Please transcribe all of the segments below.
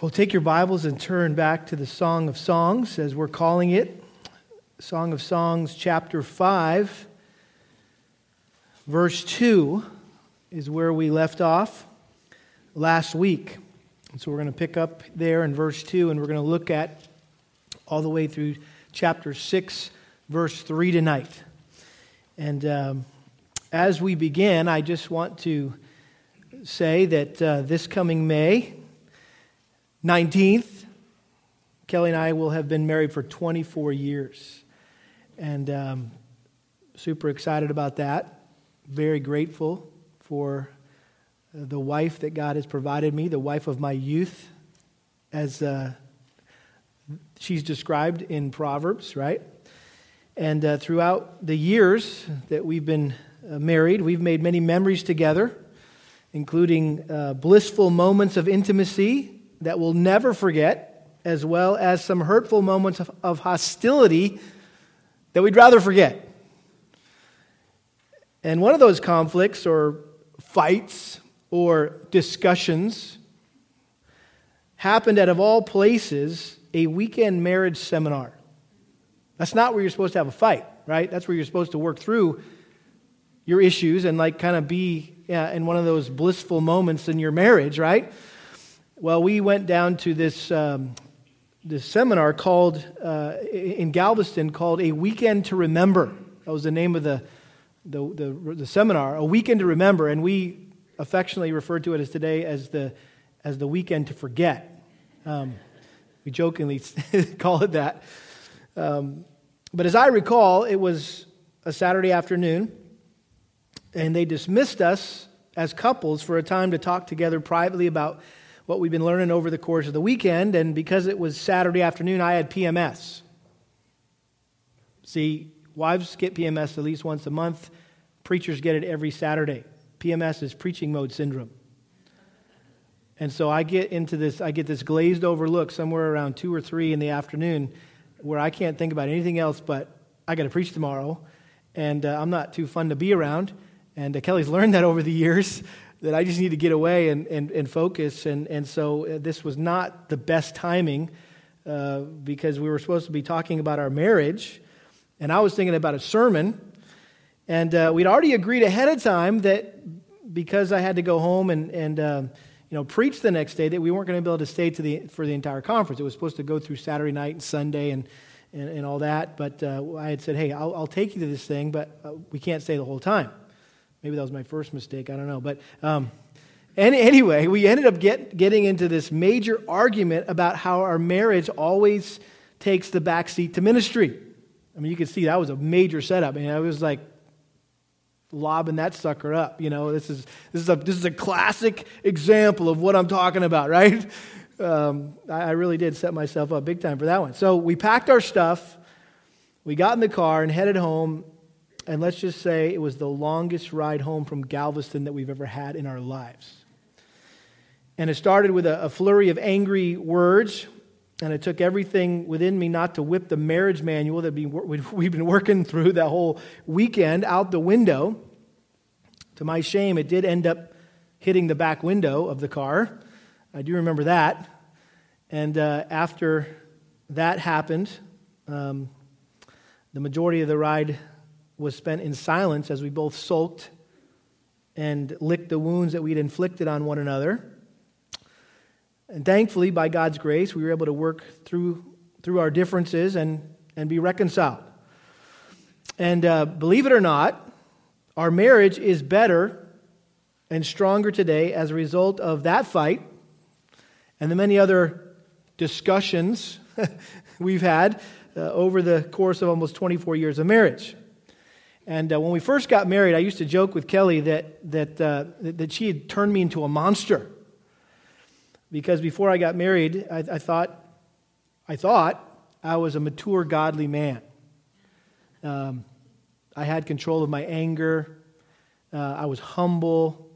Well, take your Bibles and turn back to the Song of Songs, as we're calling it. Song of Songs, chapter 5, verse 2 is where we left off last week. And so we're going to pick up there in verse 2, and we're going to look at all the way through chapter 6, verse 3 tonight. And um, as we begin, I just want to say that uh, this coming May, 19th, Kelly and I will have been married for 24 years. And um, super excited about that. Very grateful for the wife that God has provided me, the wife of my youth, as uh, she's described in Proverbs, right? And uh, throughout the years that we've been uh, married, we've made many memories together, including uh, blissful moments of intimacy that we'll never forget, as well as some hurtful moments of, of hostility that we'd rather forget. And one of those conflicts or fights or discussions happened at, of all places, a weekend marriage seminar. That's not where you're supposed to have a fight, right? That's where you're supposed to work through your issues and, like, kind of be yeah, in one of those blissful moments in your marriage, right? Well, we went down to this, um, this seminar called, uh, in Galveston called A Weekend to Remember. That was the name of the, the, the, the seminar, A Weekend to Remember. And we affectionately refer to it as today as the, as the weekend to forget. Um, we jokingly call it that. Um, but as I recall, it was a Saturday afternoon, and they dismissed us as couples for a time to talk together privately about what we've been learning over the course of the weekend, and because it was Saturday afternoon, I had PMS. See, wives get PMS at least once a month, preachers get it every Saturday. PMS is preaching mode syndrome. And so I get into this, I get this glazed over look somewhere around two or three in the afternoon where I can't think about anything else but I got to preach tomorrow, and uh, I'm not too fun to be around. And uh, Kelly's learned that over the years that I just need to get away and, and, and focus. And, and so uh, this was not the best timing uh, because we were supposed to be talking about our marriage. And I was thinking about a sermon. And uh, we'd already agreed ahead of time that because I had to go home and, and uh, you know, preach the next day, that we weren't going to be able to stay to the, for the entire conference. It was supposed to go through Saturday night and Sunday and, and, and all that. But uh, I had said, hey, I'll, I'll, take you to this thing, but uh, we can't stay the whole time. Maybe that was my first mistake. I don't know. But um, any, anyway, we ended up get, getting into this major argument about how our marriage always takes the back seat to ministry. I mean, you can see that was a major setup. I mean, I was like lobbing that sucker up. You know, this is, this is, a, this is a classic example of what I'm talking about, right? Um, I, I really did set myself up big time for that one. So we packed our stuff, we got in the car and headed home and let's just say it was the longest ride home from Galveston that we've ever had in our lives. And it started with a, a flurry of angry words, and it took everything within me not to whip the marriage manual that we've been working through that whole weekend out the window. To my shame, it did end up hitting the back window of the car. I do remember that. And uh, after that happened, um, the majority of the ride was spent in silence as we both sulked and licked the wounds that we'd inflicted on one another. And thankfully, by God's grace, we were able to work through, through our differences and, and be reconciled. And uh, believe it or not, our marriage is better and stronger today as a result of that fight and the many other discussions we've had uh, over the course of almost 24 years of marriage. And uh, when we first got married, I used to joke with Kelly that, that, uh, that she had turned me into a monster. Because before I got married, I, I, thought, I thought I was a mature, godly man. Um, I had control of my anger. Uh, I was humble.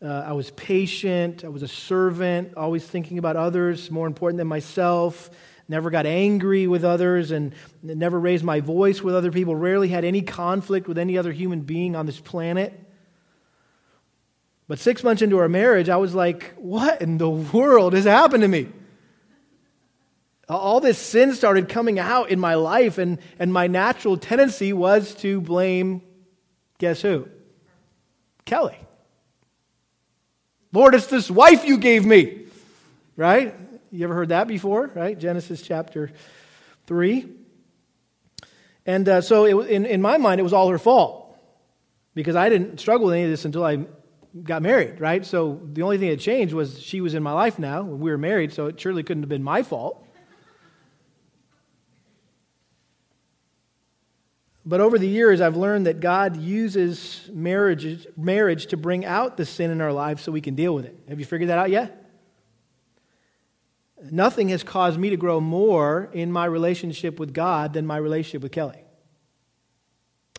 Uh, I was patient. I was a servant, always thinking about others more important than myself never got angry with others and never raised my voice with other people, rarely had any conflict with any other human being on this planet. But six months into our marriage, I was like, what in the world has happened to me? all this sin started coming out in my life, and, and my natural tendency was to blame guess who? Kelly. Lord, it's this wife you gave me. Right? You ever heard that before? Right? Genesis chapter 3. And uh, so, it, in, in my mind, it was all her fault because I didn't struggle with any of this until I got married, right? So the only thing that changed was she was in my life now. We were married, so it surely couldn't have been my fault. But over the years, I've learned that God uses marriage, marriage to bring out the sin in our lives so we can deal with it. Have you figured that out yet? Nothing has caused me to grow more in my relationship with God than my relationship with Kelly.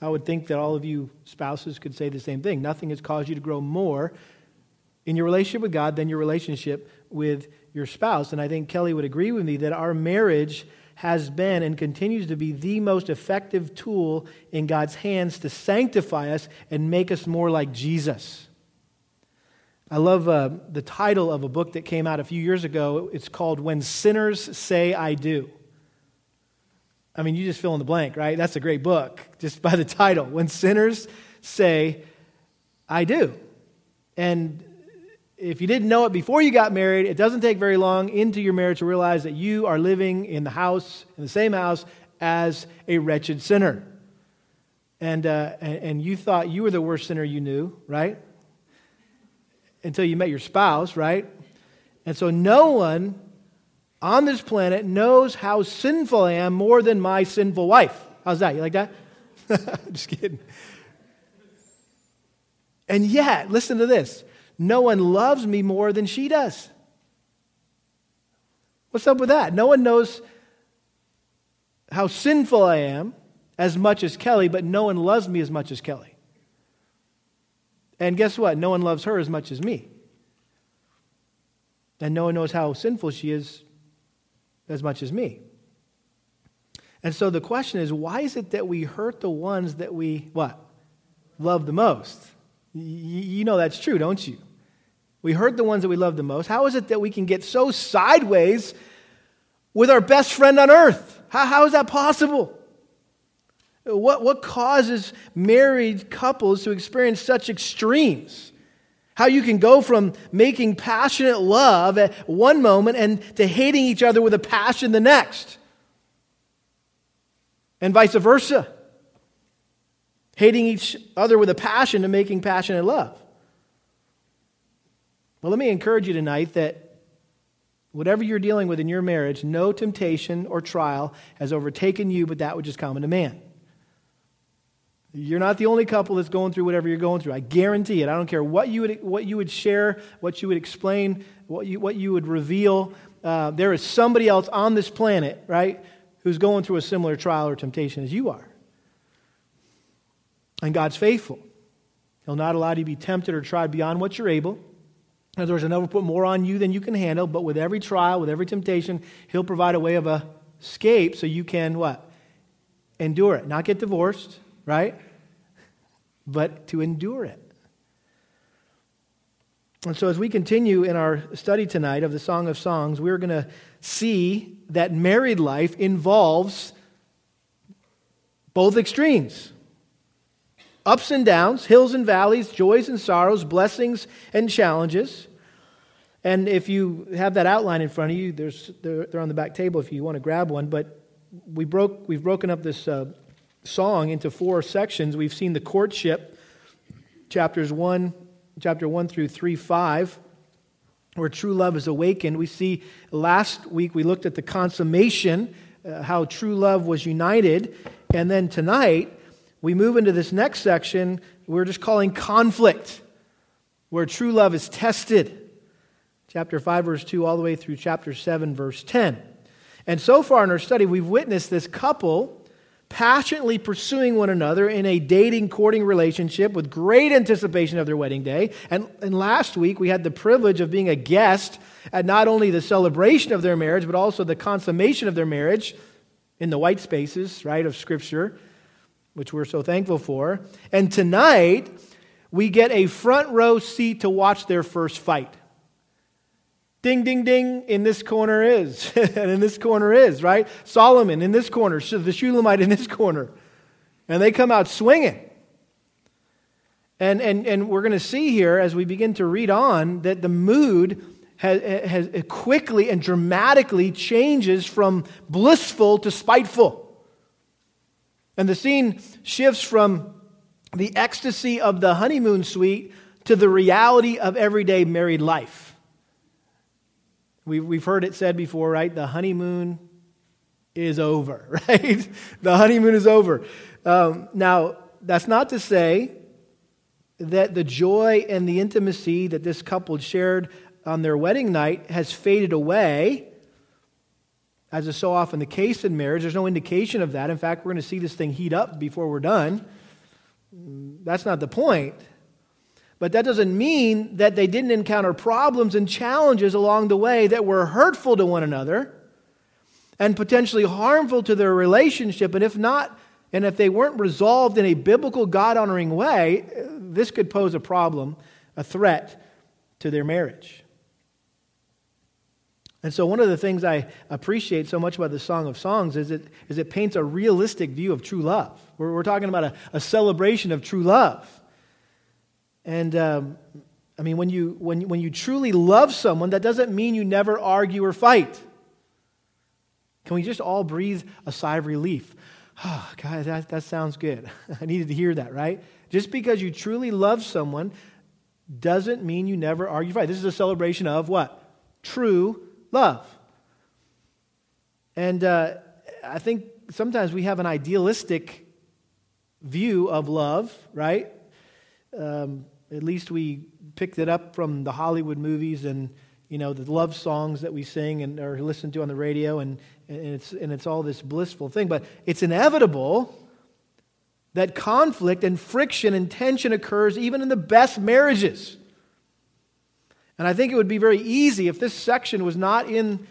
I would think that all of you spouses could say the same thing. Nothing has caused you to grow more in your relationship with God than your relationship with your spouse. And I think Kelly would agree with me that our marriage has been and continues to be the most effective tool in God's hands to sanctify us and make us more like Jesus. I love uh, the title of a book that came out a few years ago. It's called When Sinners Say I Do. I mean, you just fill in the blank, right? That's a great book, just by the title. When sinners say, I do. And if you didn't know it before you got married, it doesn't take very long into your marriage to realize that you are living in the house, in the same house, as a wretched sinner. And, uh, and, and you thought you were the worst sinner you knew, right? Until you met your spouse, right? And so no one on this planet knows how sinful I am more than my sinful wife. How's that? You like that? Just kidding. And yet, listen to this no one loves me more than she does. What's up with that? No one knows how sinful I am as much as Kelly, but no one loves me as much as Kelly. And guess what? No one loves her as much as me. And no one knows how sinful she is as much as me. And so the question is why is it that we hurt the ones that we, what? Love the most? You know that's true, don't you? We hurt the ones that we love the most. How is it that we can get so sideways with our best friend on earth? How, how is that possible? What, what causes married couples to experience such extremes? How you can go from making passionate love at one moment and to hating each other with a passion the next. And vice versa. Hating each other with a passion to making passionate love. Well, let me encourage you tonight that whatever you're dealing with in your marriage, no temptation or trial has overtaken you but that which is common to man. You're not the only couple that's going through whatever you're going through. I guarantee it. I don't care what you would, what you would share, what you would explain, what you, what you would reveal. Uh, there is somebody else on this planet, right, who's going through a similar trial or temptation as you are. And God's faithful. He'll not allow you to be tempted or tried beyond what you're able. In other words, He'll never put more on you than you can handle, but with every trial, with every temptation, He'll provide a way of escape so you can what? Endure it. Not get divorced, right? But to endure it. And so, as we continue in our study tonight of the Song of Songs, we're going to see that married life involves both extremes ups and downs, hills and valleys, joys and sorrows, blessings and challenges. And if you have that outline in front of you, there's, they're, they're on the back table if you want to grab one. But we broke, we've broken up this uh, song into four sections. We've seen the courtship, chapters 1, chapter 1 through 3, 5, where true love is awakened. We see last week we looked at the consummation, uh, how true love was united. And then tonight, we move into this next section we're just calling conflict, where true love is tested. Chapter 5, verse 2, all the way through chapter 7, verse 10. And so far in our study, we've witnessed this couple passionately pursuing one another in a dating, courting relationship with great anticipation of their wedding day. And, and last week, we had the privilege of being a guest at not only the celebration of their marriage, but also the consummation of their marriage in the white spaces, right, of Scripture, which we're so thankful for. And tonight, we get a front row seat to watch their first fight. Ding, ding, ding, in this corner is, and in this corner is, right? Solomon in this corner, the Shulamite in this corner. And they come out swinging. And, and, and we're going to see here as we begin to read on that the mood has, has quickly and dramatically changes from blissful to spiteful. And the scene shifts from the ecstasy of the honeymoon suite to the reality of everyday married life. We've, we've heard it said before, right? The honeymoon is over, right? the honeymoon is over. Um, now, that's not to say that the joy and the intimacy that this couple shared on their wedding night has faded away, as is so often the case in marriage. There's no indication of that. In fact, we're going to see this thing heat up before we're done. That's not the point. But that doesn't mean that they didn't encounter problems and challenges along the way that were hurtful to one another and potentially harmful to their relationship. And if not, and if they weren't resolved in a biblical, God honoring way, this could pose a problem, a threat to their marriage. And so, one of the things I appreciate so much about the Song of Songs is it, is it paints a realistic view of true love. We're, we're talking about a, a celebration of true love. And um, I mean, when you, when, when you truly love someone, that doesn't mean you never argue or fight. Can we just all breathe a sigh of relief? Oh, God, that, that sounds good. I needed to hear that, right? Just because you truly love someone doesn't mean you never argue fight. This is a celebration of what? True love. And uh, I think sometimes we have an idealistic view of love, right? Um, at least we picked it up from the Hollywood movies and you know the love songs that we sing and or listen to on the radio, and, and it's and it's all this blissful thing. But it's inevitable that conflict and friction and tension occurs even in the best marriages. And I think it would be very easy if this section was not in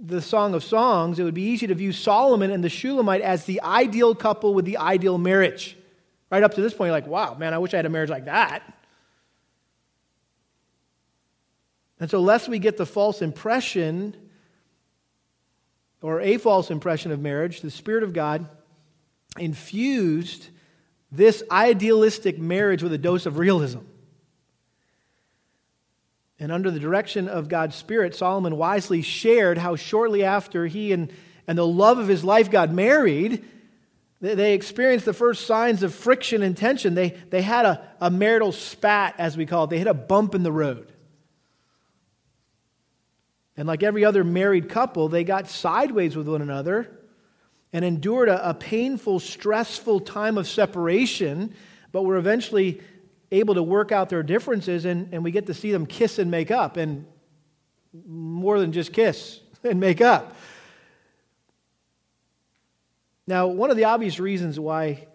the Song of Songs, it would be easy to view Solomon and the Shulamite as the ideal couple with the ideal marriage. Right up to this point, you're like, wow, man, I wish I had a marriage like that. And so, lest we get the false impression or a false impression of marriage, the Spirit of God infused this idealistic marriage with a dose of realism. And under the direction of God's Spirit, Solomon wisely shared how shortly after he and, and the love of his life got married, they experienced the first signs of friction and tension. They, they had a, a marital spat, as we call it. They hit a bump in the road. And like every other married couple, they got sideways with one another and endured a, a painful, stressful time of separation, but were eventually able to work out their differences, and, and we get to see them kiss and make up, and more than just kiss and make up. Now, one of the obvious reasons why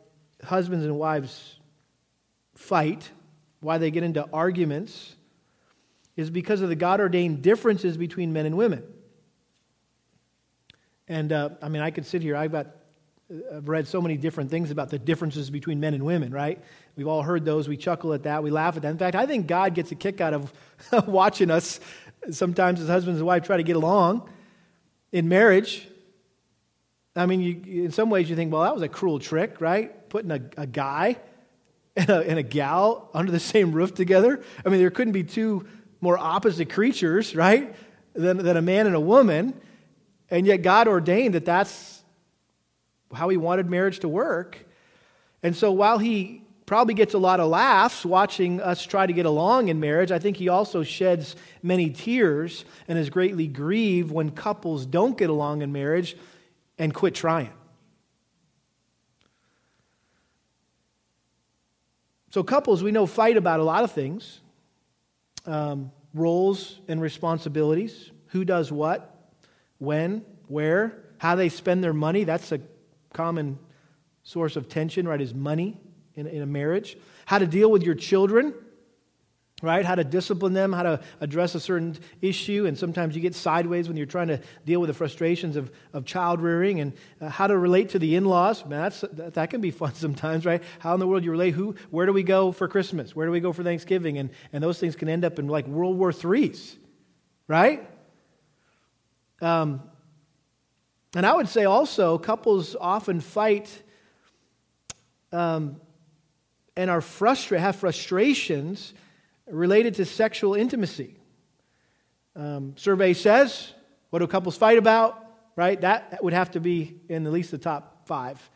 husbands and wives fight, why they get into arguments, is because of the God ordained differences between men and women. And uh, I mean, I could sit here, I've got I've read so many different things about the differences between men and women, right? We've all heard those. We chuckle at that. We laugh at that. In fact, I think God gets a kick out of watching us sometimes as husbands and wives try to get along in marriage. I mean, you, in some ways you think, well, that was a cruel trick, right? Putting a, a guy and a, and a gal under the same roof together. I mean, there couldn't be two more opposite creatures, right, than, than a man and a woman. And yet God ordained that that's how he wanted marriage to work. And so while he probably gets a lot of laughs watching us try to get along in marriage, I think he also sheds many tears and is greatly grieved when couples don't get along in marriage and quit trying. So, couples, we know, fight about a lot of things um, roles and responsibilities, who does what, when, where, how they spend their money. That's a common source of tension, right, is money in, in a marriage. How to deal with your children, right? How to discipline them, how to address a certain issue. And sometimes you get sideways when you're trying to deal with the frustrations of, of child rearing and uh, how to relate to the in laws. Man, that, that, can be fun sometimes, right? How in the world you relate? Who, where do we go for Christmas? Where do we go for Thanksgiving? And, and those things can end up in like World War III's right? Um, and I would say also, couples often fight um, and are frustrated, have frustrations related to sexual intimacy. Um, survey says, what do couples fight about? Right? That would have to be in at least the top five.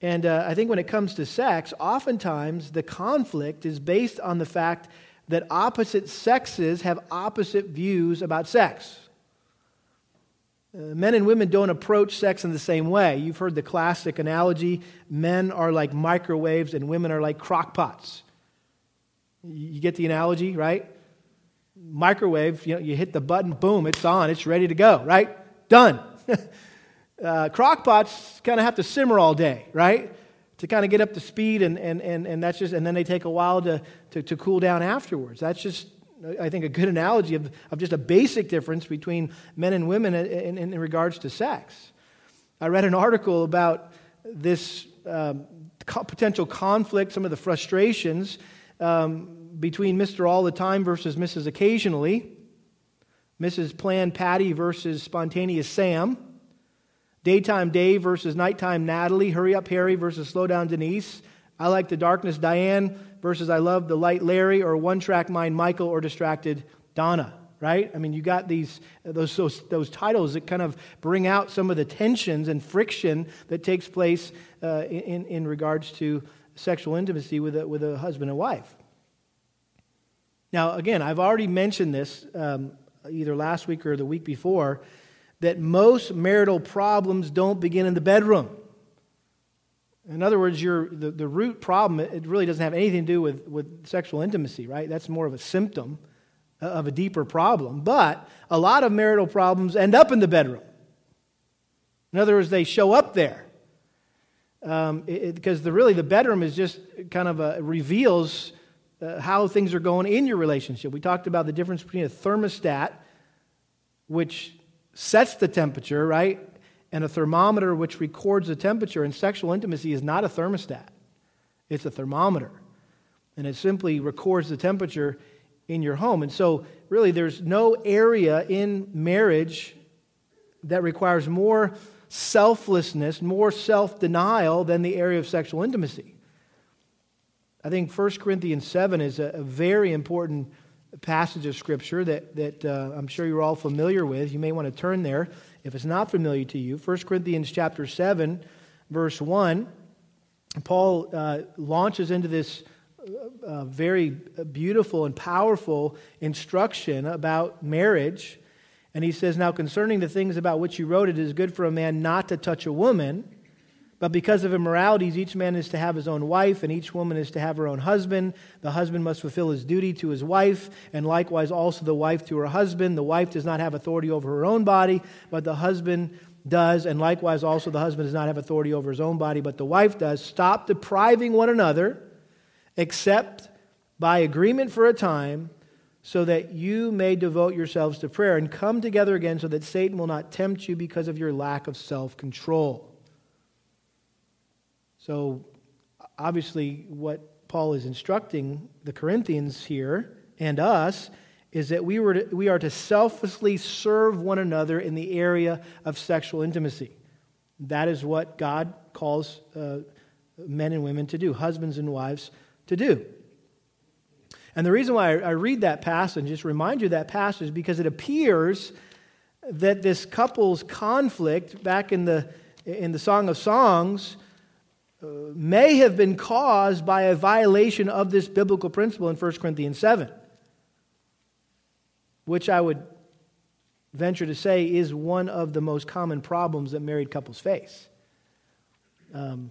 And uh, I think when it comes to sex, oftentimes the conflict is based on the fact that opposite sexes have opposite views about sex. Uh, men and women don't approach sex in the same way. You've heard the classic analogy men are like microwaves and women are like crockpots. You get the analogy, right? Microwave, you know, you hit the button, boom, it's on, it's ready to go, right? Done. uh, crockpots kind of have to simmer all day, right? To kind of get up to speed, and, and, and, and that's just, and then they take a while to, to, to cool down afterwards. That's just I think, a good analogy of, of just a basic difference between men and women in, in, in regards to sex. I read an article about this um, potential conflict, some of the frustrations um, between Mr. All the Time versus Mrs. Occasionally, Mrs. Planned Patty versus Spontaneous Sam, Daytime Dave versus Nighttime Natalie, Hurry Up Harry versus Slow Down Denise, I like the darkness Diane versus I love the light Larry, or one track mind Michael, or distracted Donna, right? I mean, you got these, those, those, those titles that kind of bring out some of the tensions and friction that takes place uh, in, in regards to sexual intimacy with a, with a husband and wife. Now, again, I've already mentioned this um, either last week or the week before that most marital problems don't begin in the bedroom. In other words, your, the, the root problem, it really doesn't have anything to do with, with sexual intimacy, right? That's more of a symptom of a deeper problem. But a lot of marital problems end up in the bedroom. In other words, they show up there. Um, because the, really the bedroom is just kind of a, reveals uh, how things are going in your relationship. We talked about the difference between a thermostat, which sets the temperature, right? and a thermometer which records the temperature. And sexual intimacy is not a thermostat, it's a thermometer. And it simply records the temperature in your home. And so, really, there's no area in marriage that requires more selflessness, more self denial than the area of sexual intimacy. I think 1 Corinthians 7 is a, a very important passage of Scripture that, that uh, I'm sure you're all familiar with. You may want to turn there if it's not familiar to you, 1 Corinthians chapter 7, verse 1, Paul uh, launches into this uh, uh, very beautiful and powerful instruction about marriage. And he says, Now concerning the things about which you wrote, it is good for a man not to touch a woman but because of immoralities, each man is to have his own wife, and each woman is to have her own husband. The husband must fulfill his duty to his wife, and likewise also the wife to her husband. The wife does not have authority over her own body, but the husband does, and likewise also the husband does not have authority over his own body, but the wife does. Stop depriving one another, except by agreement for a time, so that you may devote yourselves to prayer and come together again so that Satan will not tempt you because of your lack of self control. So, obviously, what Paul is instructing the Corinthians here and us is that we, were to, we are to selflessly serve one another in the area of sexual intimacy. That is what God calls uh, men and women to do, husbands and wives to do. And the reason why I read that passage, just remind you that passage, is because it appears that this couple's conflict back in the, in the Song of Songs may have been caused by a violation of this biblical principle in 1 Corinthians 7, which I would venture to say is one of the most common problems that married couples face. Um,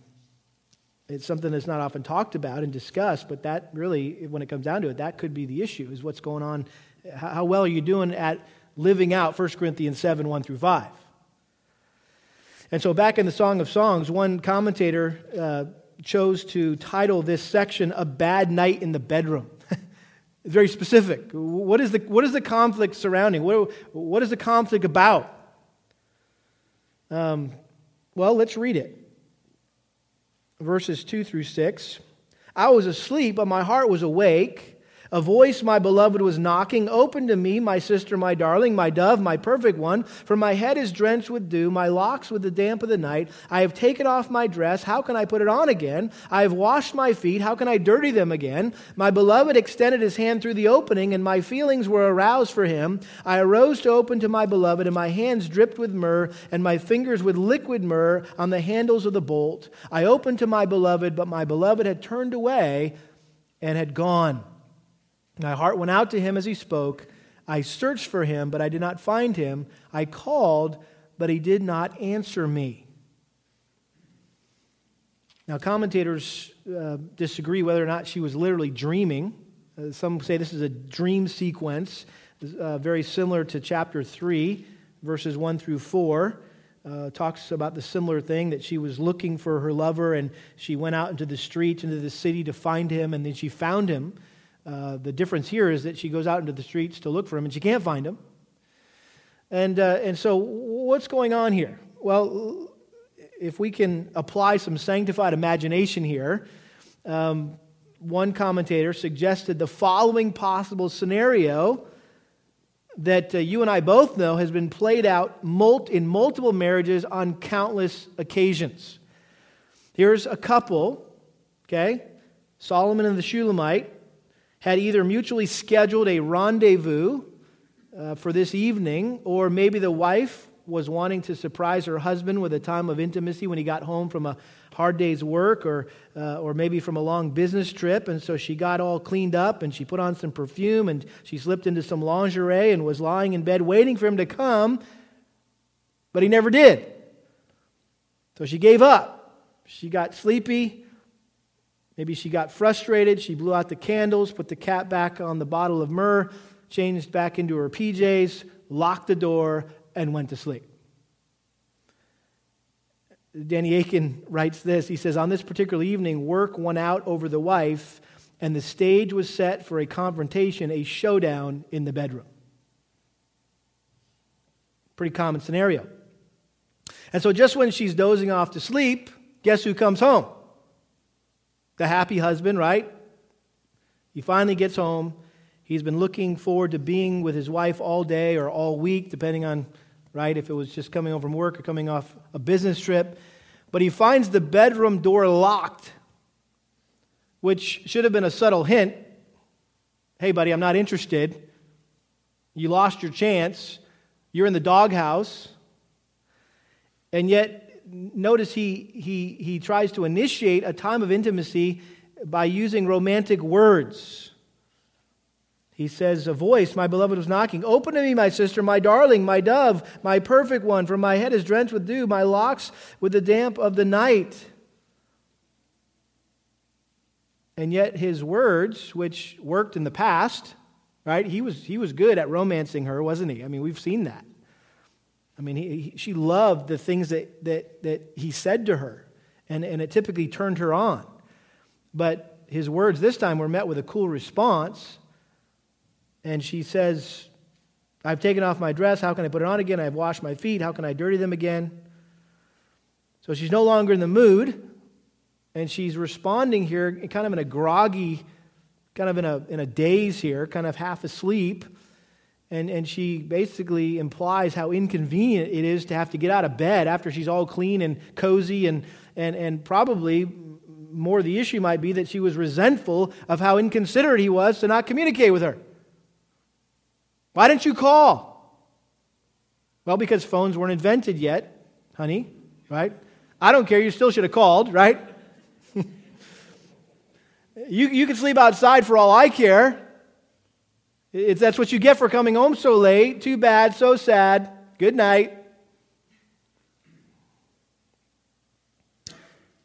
it's something that's not often talked about and discussed, but that really, when it comes down to it, that could be the issue is what's going on. How well are you doing at living out 1 Corinthians 7 1 through 5? And so, back in the Song of Songs, one commentator uh, chose to title this section A Bad Night in the Bedroom. it's very specific. What is the, what is the conflict surrounding? What, what is the conflict about? Um, well, let's read it. Verses 2 through 6. I was asleep, but my heart was awake. A voice, my beloved, was knocking. Open to me, my sister, my darling, my dove, my perfect one. For my head is drenched with dew, my locks with the damp of the night. I have taken off my dress. How can I put it on again? I have washed my feet. How can I dirty them again? My beloved extended his hand through the opening, and my feelings were aroused for him. I arose to open to my beloved, and my hands dripped with myrrh, and my fingers with liquid myrrh on the handles of the bolt. I opened to my beloved, but my beloved had turned away and had gone. My heart went out to him as he spoke. I searched for him, but I did not find him. I called, but he did not answer me. Now, commentators uh, disagree whether or not she was literally dreaming. Uh, some say this is a dream sequence, uh, very similar to chapter 3, verses 1 through 4. Uh, talks about the similar thing that she was looking for her lover and she went out into the streets, into the city to find him, and then she found him. Uh, the difference here is that she goes out into the streets to look for him and she can't find him. And, uh, and so, what's going on here? Well, if we can apply some sanctified imagination here, um, one commentator suggested the following possible scenario that uh, you and I both know has been played out in multiple marriages on countless occasions. Here's a couple, okay? Solomon and the Shulamite had either mutually scheduled a rendezvous uh, for this evening, or maybe the wife was wanting to surprise her husband with a time of intimacy when he got home from a hard day's work or, uh, or maybe from a long business trip. And so she got all cleaned up and she put on some perfume and she slipped into some lingerie and was lying in bed waiting for him to come, but he never did. So she gave up. She got sleepy. Maybe she got frustrated. She blew out the candles, put the cap back on the bottle of myrrh, changed back into her PJs, locked the door, and went to sleep. Danny Akin writes this. He says, On this particular evening, work went out over the wife, and the stage was set for a confrontation, a showdown in the bedroom. Pretty common scenario. And so, just when she's dozing off to sleep, guess who comes home? The happy husband, right? He finally gets home. He's been looking forward to being with his wife all day or all week, depending on, right, if it was just coming home from work or coming off a business trip. But he finds the bedroom door locked, which should have been a subtle hint hey, buddy, I'm not interested. You lost your chance. You're in the doghouse. And yet, notice he, he, he tries to initiate a time of intimacy by using romantic words. He says, A voice, my beloved, was knocking. Open to me, my sister, my darling, my dove, my perfect one, for my head is drenched with dew, my locks with the damp of the night. And yet, his words, which worked in the past, right? He was, he was good at romancing her, wasn't he? I mean, we've seen that. I mean, he, he, she loved the things that, that, that he said to her, and, and it typically turned her on. But his words this time were met with a cool response. And she says, I've taken off my dress. How can I put it on again? I've washed my feet. How can I dirty them again? So she's no longer in the mood. And she's responding here kind of in a groggy, kind of in a, in a daze here, kind of half asleep. And, and she basically implies how inconvenient it is to have to get out of bed after she's all clean and cozy. And, and, and probably more the issue might be that she was resentful of how inconsiderate he was to not communicate with her. Why didn't you call? Well, because phones weren't invented yet, honey, right? I don't care. You still should have called, right? you, you can sleep outside for all I care. It's, that's what you get for coming home so late. Too bad, so sad. Good night.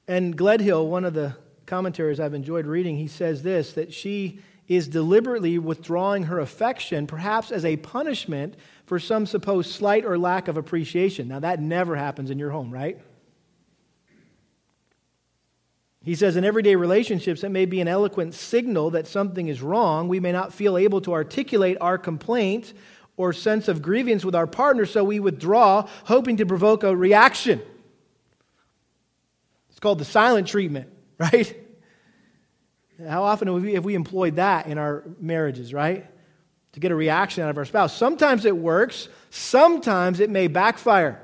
And Gledhill, one of the commentaries I've enjoyed reading, he says this that she is deliberately withdrawing her affection, perhaps as a punishment for some supposed slight or lack of appreciation. Now, that never happens in your home, right? He says, in everyday relationships, it may be an eloquent signal that something is wrong. We may not feel able to articulate our complaint or sense of grievance with our partner, so we withdraw, hoping to provoke a reaction. It's called the silent treatment, right? How often have we, have we employed that in our marriages, right? To get a reaction out of our spouse. Sometimes it works, sometimes it may backfire.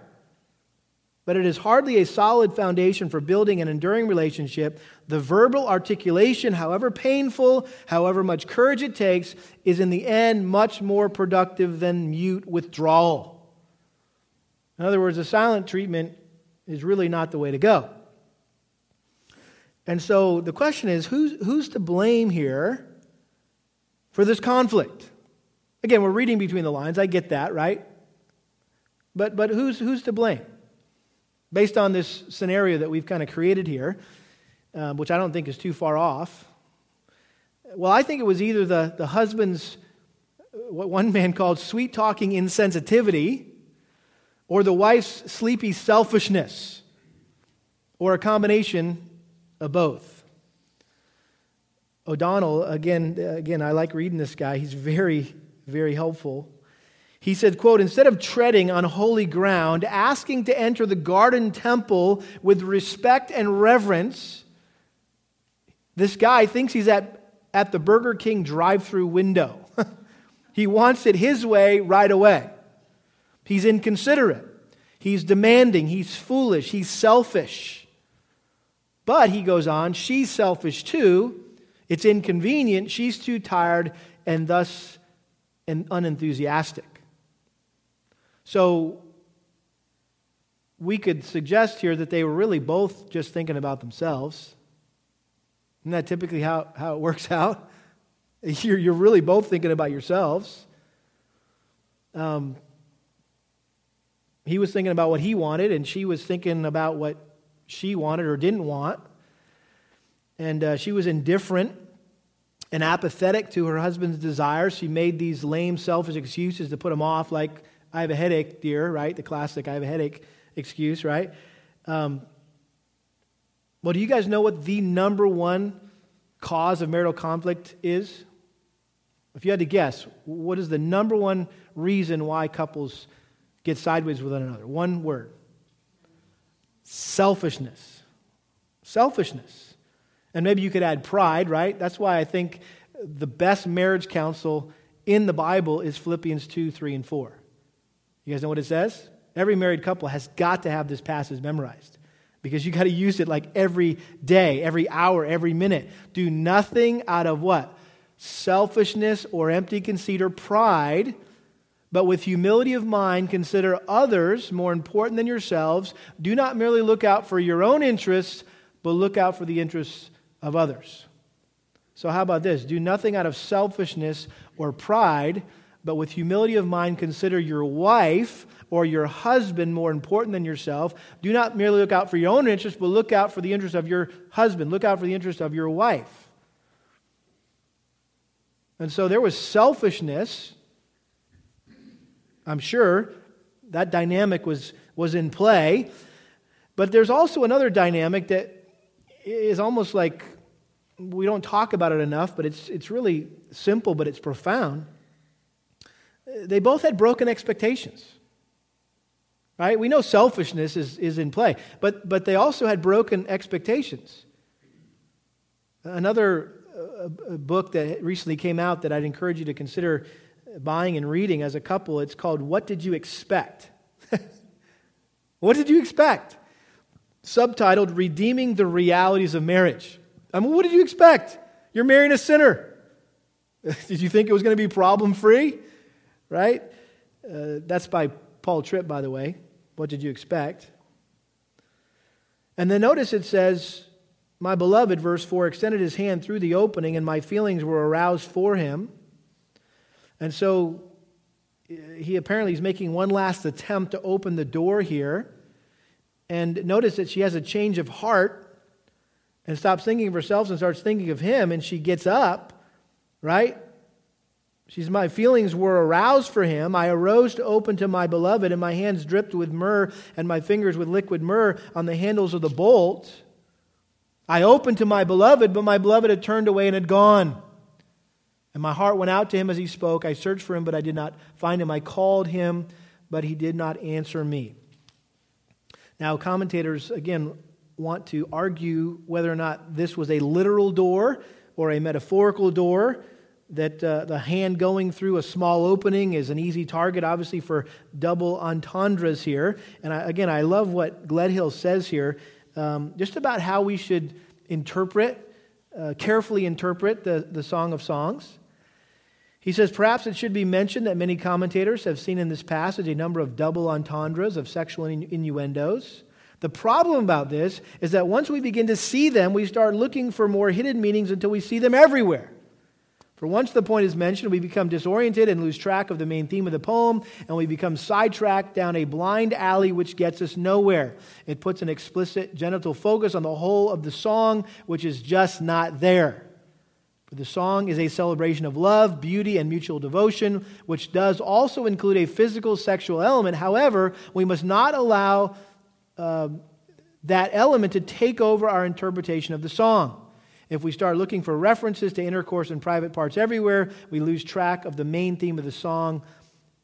But it is hardly a solid foundation for building an enduring relationship. The verbal articulation, however painful, however much courage it takes, is in the end much more productive than mute withdrawal. In other words, a silent treatment is really not the way to go. And so the question is who's, who's to blame here for this conflict? Again, we're reading between the lines. I get that, right? But, but who's, who's to blame? Based on this scenario that we've kind of created here, um, which I don't think is too far off. Well, I think it was either the, the husband's, what one man called sweet talking insensitivity, or the wife's sleepy selfishness, or a combination of both. O'Donnell, again, again, I like reading this guy. He's very, very helpful. He said, quote, instead of treading on holy ground, asking to enter the garden temple with respect and reverence, this guy thinks he's at, at the Burger King drive through window. he wants it his way right away. He's inconsiderate. He's demanding. He's foolish. He's selfish. But he goes on, she's selfish too. It's inconvenient. She's too tired and thus and unenthusiastic. So we could suggest here that they were really both just thinking about themselves. Isn't that typically how, how it works out? You're, you're really both thinking about yourselves. Um, he was thinking about what he wanted, and she was thinking about what she wanted or didn't want. And uh, she was indifferent and apathetic to her husband's desires. She made these lame, selfish excuses to put him off, like I have a headache, dear, right? The classic I have a headache excuse, right? Um, well, do you guys know what the number one cause of marital conflict is? If you had to guess, what is the number one reason why couples get sideways with one another? One word selfishness. Selfishness. And maybe you could add pride, right? That's why I think the best marriage counsel in the Bible is Philippians 2, 3, and 4. You guys know what it says? Every married couple has got to have this passage memorized because you got to use it like every day, every hour, every minute. Do nothing out of what? Selfishness or empty conceit or pride, but with humility of mind, consider others more important than yourselves. Do not merely look out for your own interests, but look out for the interests of others. So, how about this? Do nothing out of selfishness or pride but with humility of mind, consider your wife or your husband more important than yourself. Do not merely look out for your own interests, but look out for the interest of your husband. Look out for the interest of your wife. And so there was selfishness. I'm sure that dynamic was, was in play. But there's also another dynamic that is almost like we don't talk about it enough, but it's, it's really simple, but it's profound they both had broken expectations. Right? We know selfishness is, is in play, but, but they also had broken expectations. Another uh, book that recently came out that I'd encourage you to consider buying and reading as a couple, it's called What Did You Expect? what did you expect? Subtitled Redeeming the Realities of Marriage. I mean, what did you expect? You're marrying a sinner. did you think it was going to be problem free? Right? Uh, that's by Paul Tripp, by the way. What did you expect? And then notice it says, My beloved, verse 4, extended his hand through the opening, and my feelings were aroused for him. And so uh, he apparently is making one last attempt to open the door here. And notice that she has a change of heart and stops thinking of herself and starts thinking of him, and she gets up, right? She's, my feelings were aroused for him. I arose to open to my beloved, and my hands dripped with myrrh, and my fingers with liquid myrrh on the handles of the bolt. I opened to my beloved, but my beloved had turned away and had gone. And my heart went out to him as he spoke. I searched for him, but I did not find him. I called him, but he did not answer me. Now, commentators, again, want to argue whether or not this was a literal door or a metaphorical door that uh, the hand going through a small opening is an easy target, obviously, for double entendres here. And I, again, I love what Gledhill says here um, just about how we should interpret, uh, carefully interpret the, the Song of Songs. He says, perhaps it should be mentioned that many commentators have seen in this passage a number of double entendres of sexual innuendos. The problem about this is that once we begin to see them, we start looking for more hidden meanings until we see them everywhere. For once the point is mentioned, we become disoriented and lose track of the main theme of the poem, and we become sidetracked down a blind alley which gets us nowhere. It puts an explicit genital focus on the whole of the song, which is just not there. For the song is a celebration of love, beauty, and mutual devotion, which does also include a physical sexual element. However, we must not allow uh, that element to take over our interpretation of the song. If we start looking for references to intercourse and private parts everywhere, we lose track of the main theme of the song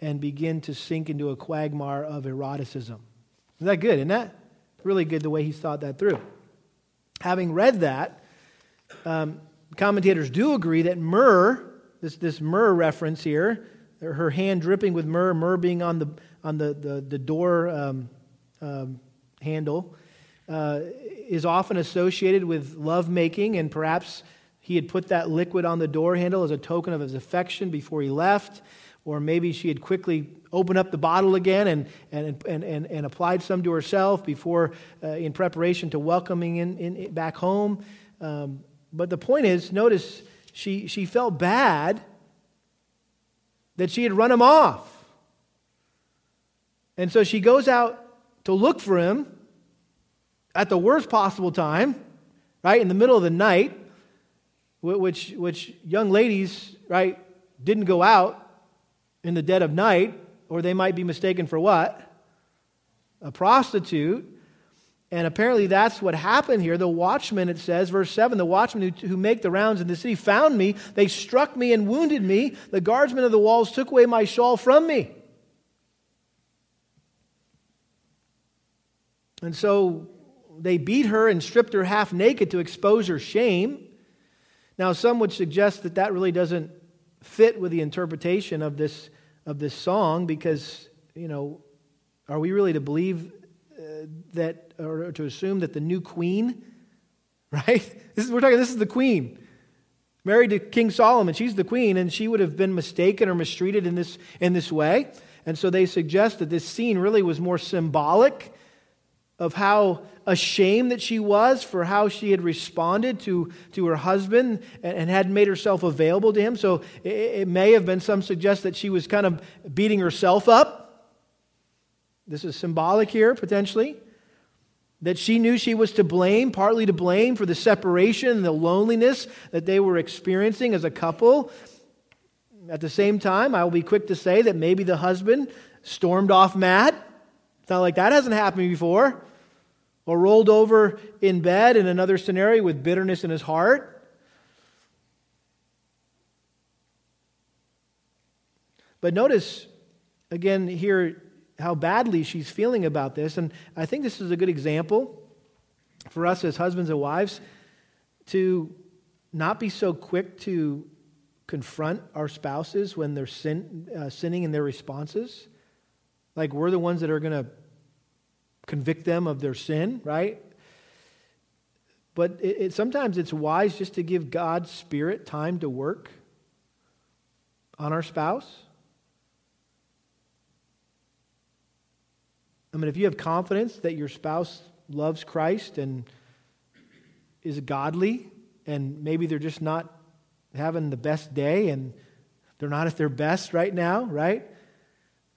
and begin to sink into a quagmire of eroticism. Is that good? Isn't that really good the way he's thought that through? Having read that, um, commentators do agree that myrrh, this, this myrrh reference here, her hand dripping with myrrh, myrrh being on the, on the, the, the door um, um, handle, uh, is often associated with lovemaking, and perhaps he had put that liquid on the door handle as a token of his affection before he left, or maybe she had quickly opened up the bottle again and, and, and, and, and applied some to herself before, uh, in preparation to welcoming in, in back home. Um, but the point is, notice she, she felt bad that she had run him off. And so she goes out to look for him at the worst possible time, right, in the middle of the night, which, which young ladies, right, didn't go out in the dead of night, or they might be mistaken for what? A prostitute. And apparently that's what happened here. The watchmen, it says, verse 7 the watchmen who, who make the rounds in the city found me. They struck me and wounded me. The guardsmen of the walls took away my shawl from me. And so they beat her and stripped her half naked to expose her shame. Now, some would suggest that that really doesn't fit with the interpretation of this, of this song because, you know, are we really to believe uh, that, or to assume that the new queen, right? This is, we're talking, this is the queen. Married to King Solomon, she's the queen, and she would have been mistaken or mistreated in this, in this way. And so they suggest that this scene really was more symbolic of how ashamed that she was for how she had responded to, to her husband and, and had made herself available to him. So it, it, may have been some suggest that she was kind of beating herself up. This is symbolic here, potentially. That she knew she was to blame, partly to blame for the separation and the loneliness that they were experiencing as a couple. At the same time, I will be quick to say that maybe the husband stormed off mad. It's not like that hasn't happened before or rolled over in bed in another scenario with bitterness in his heart. But notice again here how badly she's feeling about this. And I think this is a good example for us as husbands and wives to not be so quick to confront our spouses when they're sin, uh, sinning in their responses. Like we're the ones that are going to convict them of their sin, right? But it, it, sometimes it's wise just to give God's Spirit time to work on our spouse. I mean, if you have confidence that your spouse loves Christ and is godly, and maybe they're just not having the best day and they're not at their best right now, right?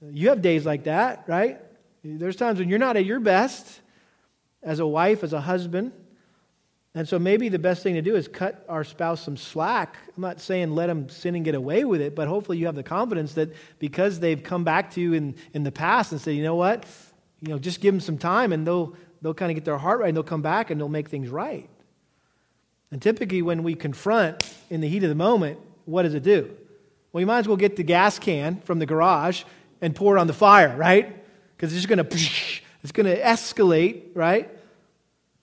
You have days like that, right? There's times when you're not at your best as a wife, as a husband. And so maybe the best thing to do is cut our spouse some slack. I'm not saying let them sin and get away with it, but hopefully you have the confidence that because they've come back to you in, in the past and said, you know what, you know, just give them some time and they'll, they'll kind of get their heart right and they'll come back and they'll make things right. And typically when we confront in the heat of the moment, what does it do? Well, you might as well get the gas can from the garage and pour it on the fire, right? Because it's just going to it's going to escalate, right?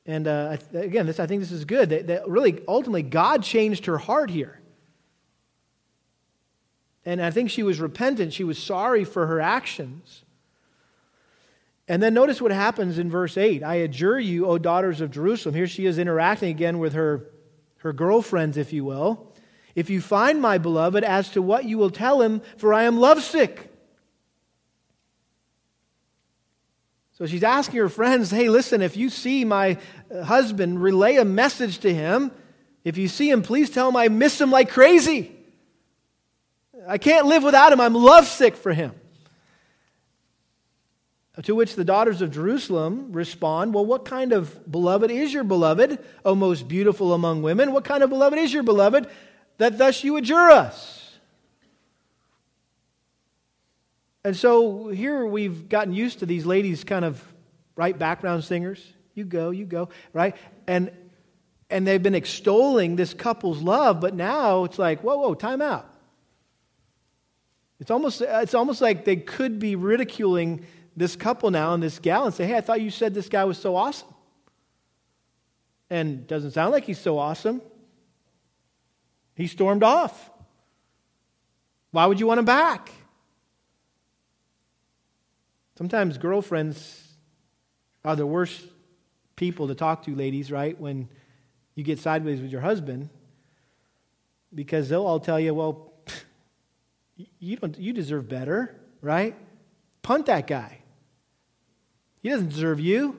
And uh, again, this, I think this is good. That, that really, ultimately, God changed her heart here. And I think she was repentant. She was sorry for her actions. And then notice what happens in verse 8. I adjure you, O daughters of Jerusalem. Here she is interacting again with her, her girlfriends, if you will. If you find my beloved, as to what you will tell him, for I am lovesick. So she's asking her friends, hey, listen, if you see my uh, husband, relay a message to him. If you see him, please tell him I miss him like crazy. I can't live without him. I'm lovesick for him. To which the daughters of Jerusalem respond, Well, what kind of beloved is your beloved, O most beautiful among women? What kind of beloved is your beloved that thus you adjure us? And so here we've gotten used to these ladies kind of, right, background singers. You go, you go, right? And and they've been extolling this couple's love, but now it's like, whoa, whoa, time out. It's almost, it's almost like they could be ridiculing this couple now and this gal and say, hey, I thought you said this guy was so awesome. And doesn't sound like he's so awesome. He stormed off. Why would you want him back? Sometimes girlfriends are the worst people to talk to, ladies, right? When you get sideways with your husband, because they'll all tell you, well, you, don't, you deserve better, right? Punt that guy. He doesn't deserve you.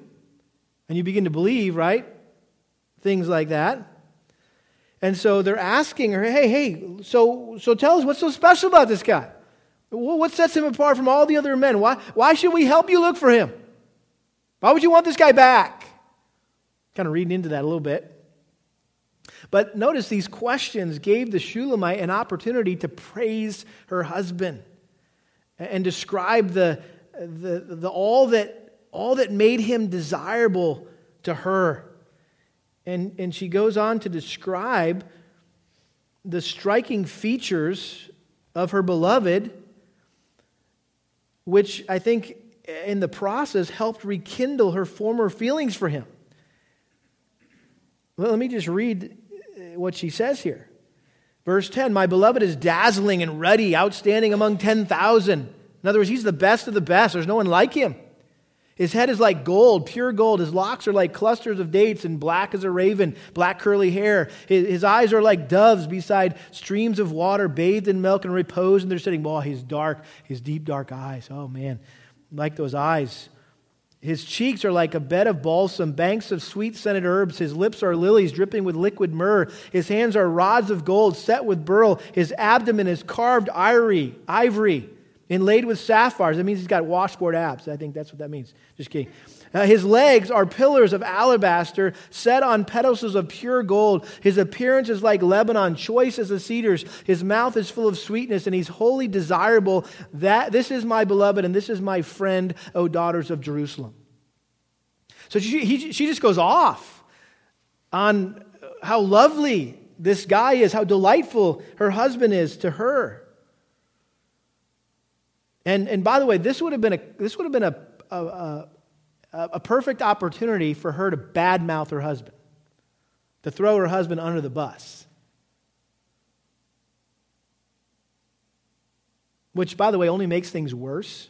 And you begin to believe, right? Things like that. And so they're asking her, hey, hey, so, so tell us what's so special about this guy? What sets him apart from all the other men? Why, why should we help you look for him? Why would you want this guy back? Kind of reading into that a little bit. But notice these questions gave the Shulamite an opportunity to praise her husband and describe the, the, the, all that all that made him desirable to her. And, and she goes on to describe the striking features of her beloved, which I think in the process helped rekindle her former feelings for him. Let me just read uh, what she says here. Verse 10 My beloved is dazzling and ruddy, outstanding among 10,000. In other words, he's the best of the best. There's no one like him. His head is like gold, pure gold. His locks are like clusters of dates and black as a raven, black curly hair. His, his eyes are like doves beside streams of water, bathed in milk and repose. And they're sitting, well, his dark, his deep, dark eyes. Oh, man. Like those eyes. His cheeks are like a bed of balsam, banks of sweet scented herbs. His lips are lilies dripping with liquid myrrh. His hands are rods of gold set with beryl. His abdomen is carved ivory. ivory inlaid with sapphires. That means he's got washboard abs. I think that's what that means. Just kidding. Uh, his legs are pillars of alabaster set on pedestals of pure gold. His appearance is like Lebanon, choice as the cedars. His mouth is full of sweetness, and he's wholly desirable. That this is my beloved, and this is my friend, O daughters of Jerusalem. So she, he, she just goes off on how lovely this guy is, how delightful her husband is to her. And, and by the way, this would have been a, this would have been a, a, a, a perfect opportunity for her to badmouth her husband, to throw her husband under the bus. Which, by the way, only makes things worse.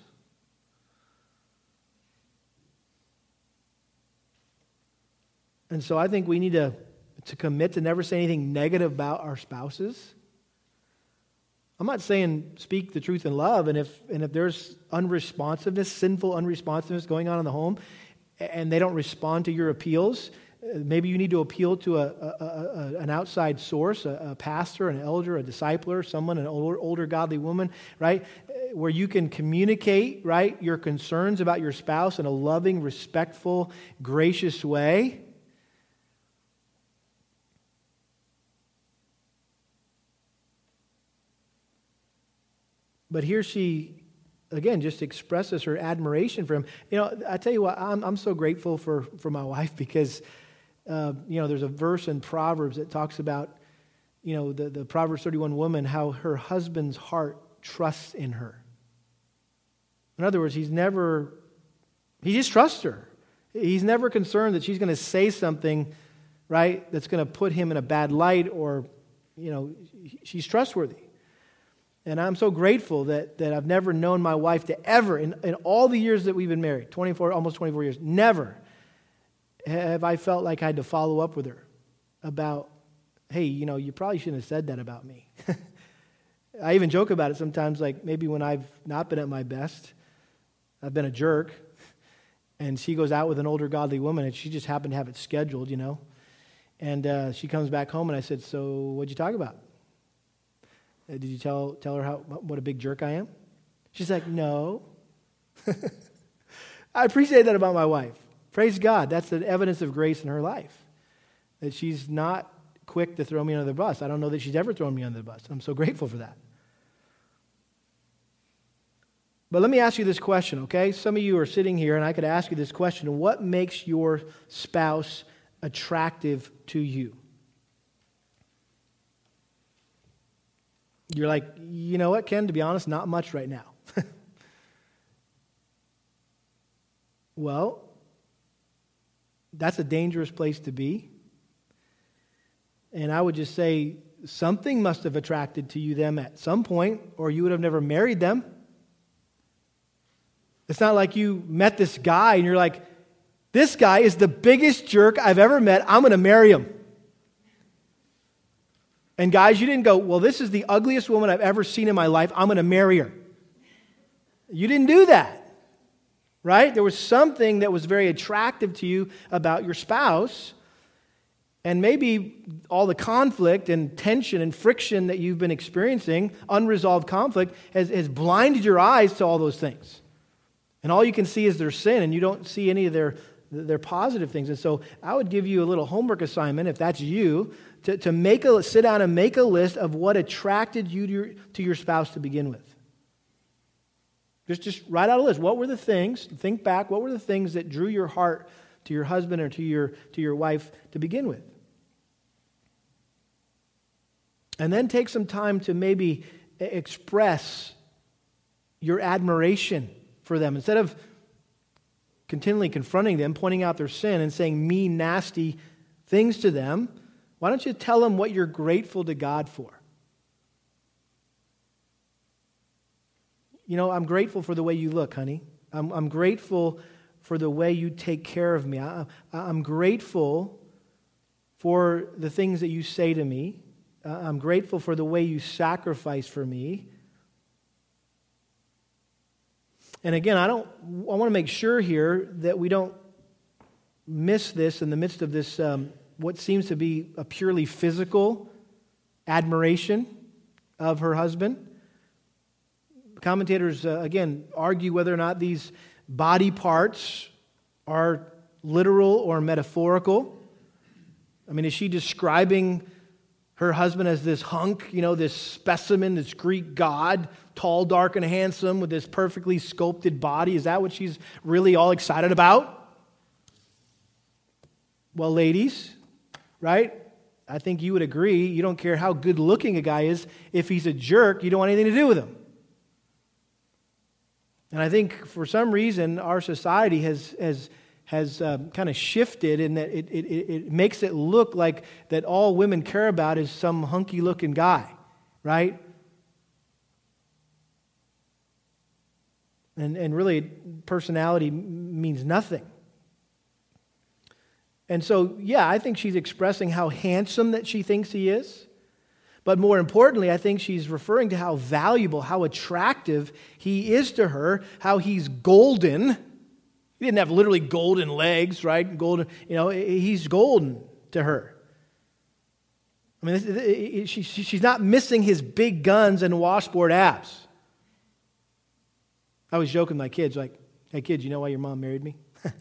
And so I think we need to, to commit to never say anything negative about our spouses. I'm not saying speak the truth in love, and if, and if there's unresponsiveness, sinful unresponsiveness going on in the home, and they don't respond to your appeals, uh, maybe you need to appeal to a, a, a, an outside source, a, pastor, an elder, a discipler, someone, an older, older godly woman, right? Uh, where you can communicate, right, your concerns about your spouse in a loving, respectful, gracious way. But here she, again, just expresses her admiration for him. You know, I tell you what, I'm, I'm so grateful for, for my wife because, uh, you know, there's a verse in Proverbs that talks about, you know, the, the Proverbs 31 woman, how her husband's heart trusts in her. In other words, he's never, he just trusts her. He's never concerned that she's going to say something, right, that's going to put him in a bad light or, you know, she's trustworthy. And I'm so grateful that, that I've never known my wife to ever, in, in all the years that we've been married, 24, almost 24 years, never have I felt like I had to follow up with her about, hey, you know, you probably shouldn't have said that about me. I even joke about it sometimes, like maybe when I've not been at my best, I've been a jerk, and she goes out with an older godly woman, and she just happened to have it scheduled, you know. And uh, she comes back home, and I said, So, what'd you talk about? Uh, did you tell, tell her how, what a big jerk I am? She's like, No. I appreciate that about my wife. Praise God. That's the evidence of grace in her life. That she's not quick to throw me under the bus. I don't know that she's ever thrown me under the bus. I'm so grateful for that. But let me ask you this question, okay? Some of you are sitting here, and I could ask you this question What makes your spouse attractive to you? You're like, you know what, Ken, to be honest, not much right now. well, that's a dangerous place to be. And I would just say something must have attracted to you them at some point, or you would have never married them. It's not like you met this guy and you're like, this guy is the biggest jerk I've ever met. I'm going to marry him. And guys, you didn't go, well, this is the ugliest woman I've ever seen in my life. I'm going to marry her. You didn't do that, right? There was something that was very attractive to you about your spouse. And maybe all the conflict and tension and friction that you've been experiencing, unresolved conflict, has, has blinded your eyes to all those things. And all you can see is their sin, and you don't see any of their, their positive things. And so I would give you a little homework assignment, if that's you, to, to make a, sit down and make a list of what attracted you to your, to your spouse to begin with. Just, just write out a list. What were the things, think back, what were the things that drew your heart to your husband or to your, to your wife to begin with? And then take some time to maybe express your admiration for them. Instead of continually confronting them, pointing out their sin, and saying mean, nasty things to them, why don't you tell them what you're grateful to God for? You know, I'm grateful for the way you look, honey. I'm, I'm grateful for the way you take care of me. I, I'm grateful for the things that you say to me. I'm grateful for the way you sacrifice for me. And again, I don't I want to make sure here that we don't miss this in the midst of this um, what seems to be a purely physical admiration of her husband. Commentators uh, again argue whether or not these body parts are literal or metaphorical. I mean, is she describing her husband as this hunk, you know, this specimen, this Greek god, tall, dark, and handsome with this perfectly sculpted body? Is that what she's really all excited about? Well, ladies, right? I think you would agree. You don't care how good looking a guy is. If he's a jerk, you don't want anything to do with him. And I think for some reason, our society has, has has um, kind of shifted in that it, it, it makes it look like that all women care about is some hunky looking guy, right? And, and really, personality means nothing. And so, yeah, I think she's expressing how handsome that she thinks he is. But more importantly, I think she's referring to how valuable, how attractive he is to her, how he's golden he didn't have literally golden legs, right? Golden, you know, he's golden to her. I mean, she's not missing his big guns and washboard abs. I was joking with my kids, like, hey, kids, you know why your mom married me?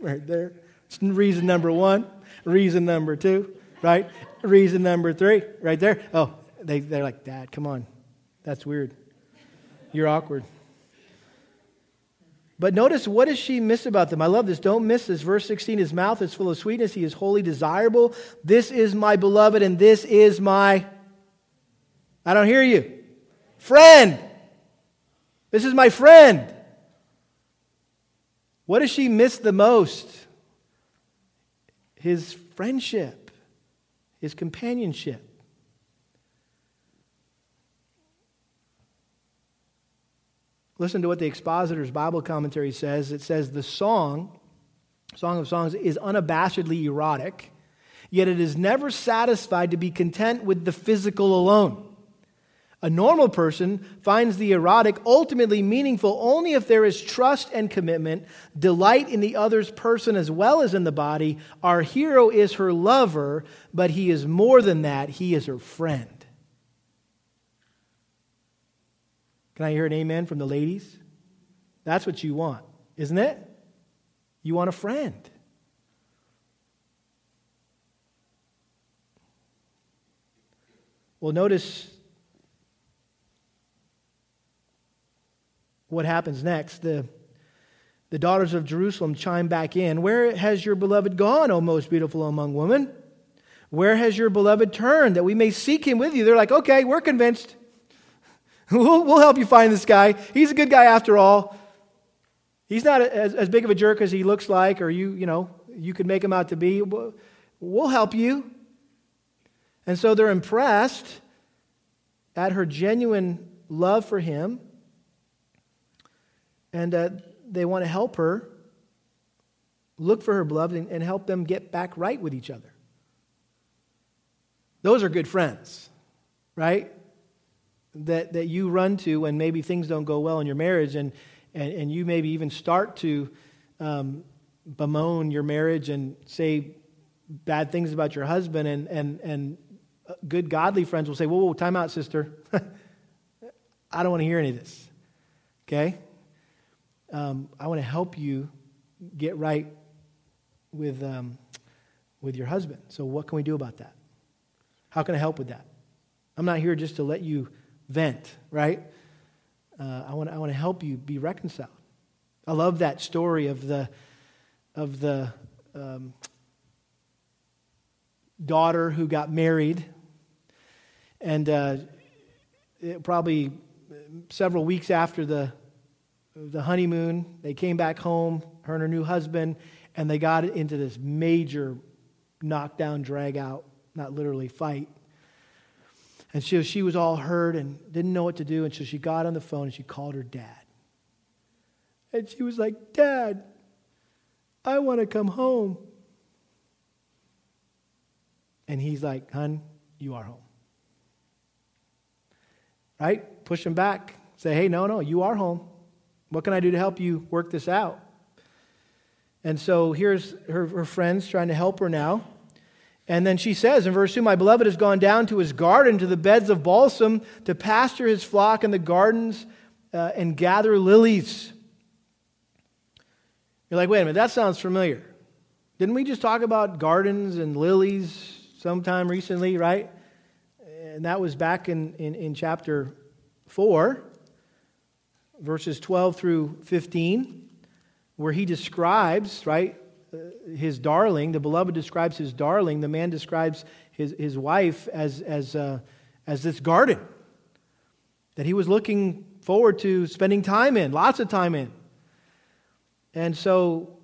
right there. Reason number one. Reason number two, right? Reason number three, right there. Oh, they, they're like, Dad, come on. That's weird. You're awkward. But notice what does she miss about them? I love this. Don't miss this. Verse 16 His mouth is full of sweetness. He is wholly desirable. This is my beloved, and this is my. I don't hear you. Friend. This is my friend. What does she miss the most? His friendship, his companionship. Listen to what the expositor's Bible commentary says. It says the song, Song of Songs, is unabashedly erotic, yet it is never satisfied to be content with the physical alone. A normal person finds the erotic ultimately meaningful only if there is trust and commitment, delight in the other's person as well as in the body. Our hero is her lover, but he is more than that, he is her friend. Can I hear an amen from the ladies? That's what you want, isn't it? You want a friend. Well, notice what happens next. The, the daughters of Jerusalem chime back in Where has your beloved gone, O most beautiful among women? Where has your beloved turned that we may seek him with you? They're like, Okay, we're convinced. We'll, we'll help you find this guy. He's a good guy after all. He's not as, as big of a jerk as he looks like, or you, you know, you could make him out to be. We'll, we'll help you. And so they're impressed at her genuine love for him, and uh, they want to help her look for her beloved and, and help them get back right with each other. Those are good friends, right? that, that you run to when maybe things don't go well in your marriage and, and, and you maybe even start to um, bemoan your marriage and say bad things about your husband and, and, and good godly friends will say, whoa, whoa, time out, sister. I don't want to hear any of this. Okay? Um, I want to help you get right with, um, with your husband. So, what can we do about that? How can I help with that? I'm not here just to let you vent, right? Uh, I want I want to help you be reconciled. I love that story of the of the um, daughter who got married, and uh, probably several weeks after the the honeymoon, they came back home, her and her new husband, and they got into this major knockdown, drag out, not literally fight. And so she was all hurt and didn't know what to do. And so she got on the phone and she called her dad. And she was like, Dad, I want to come home. And he's like, Hun, you are home. Right? Push him back. Say, hey, no, no, you are home. What can I do to help you work this out? And so here's her, her friends trying to help her now. And then she says in verse 2 My beloved has gone down to his garden, to the beds of balsam, to pasture his flock in the gardens uh, and gather lilies. You're like, wait a minute, that sounds familiar. Didn't we just talk about gardens and lilies sometime recently, right? And that was back in, in, in chapter 4, verses 12 through 15, where he describes, right, his darling, the beloved describes his darling, the man describes his, his wife as, as, uh, as this garden that he was looking forward to spending time in, lots of time in. And so,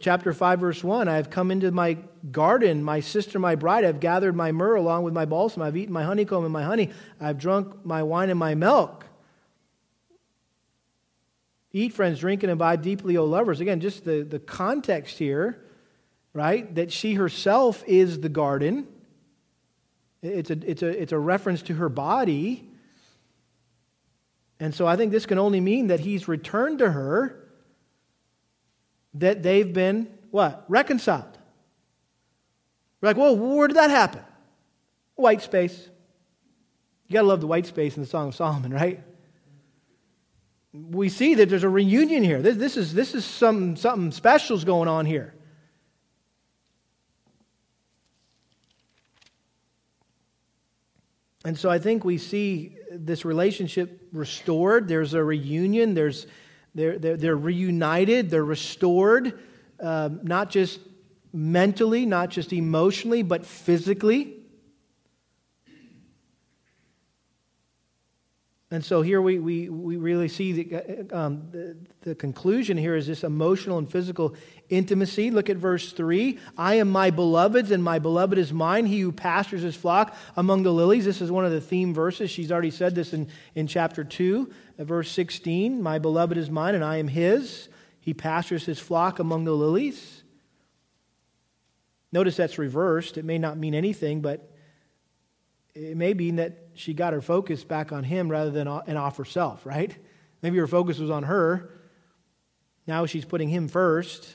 chapter 5, verse 1 I have come into my garden, my sister, my bride. I've gathered my myrrh along with my balsam. I've eaten my honeycomb and my honey. I've drunk my wine and my milk. Eat, friends, drink, and imbibe deeply, O lovers. Again, just the, the context here, right? That she herself is the garden. It's a, it's, a, it's a reference to her body. And so I think this can only mean that he's returned to her, that they've been, what? Reconciled. We're like, well, where did that happen? White space. You got to love the white space in the Song of Solomon, right? we see that there's a reunion here. This, this is, this is some, something special's going on here. And so I think we see this relationship restored. There's a reunion. There's, they're, they're, they're reunited. They're restored, uh, not just mentally, not just emotionally, but physically. And so here we, we, we really see the, um, the, the conclusion here is this emotional and physical intimacy. Look at verse 3. I am my beloved's, and my beloved is mine, he who pastures his flock among the lilies. This is one of the theme verses. She's already said this in, in chapter 2, uh, verse 16. My beloved is mine, and I am his. He pastures his flock among the lilies. Notice that's reversed. It may not mean anything, but it may mean that she got her focus back on him rather than and off herself, right? Maybe her focus was on her. Now she's putting him first,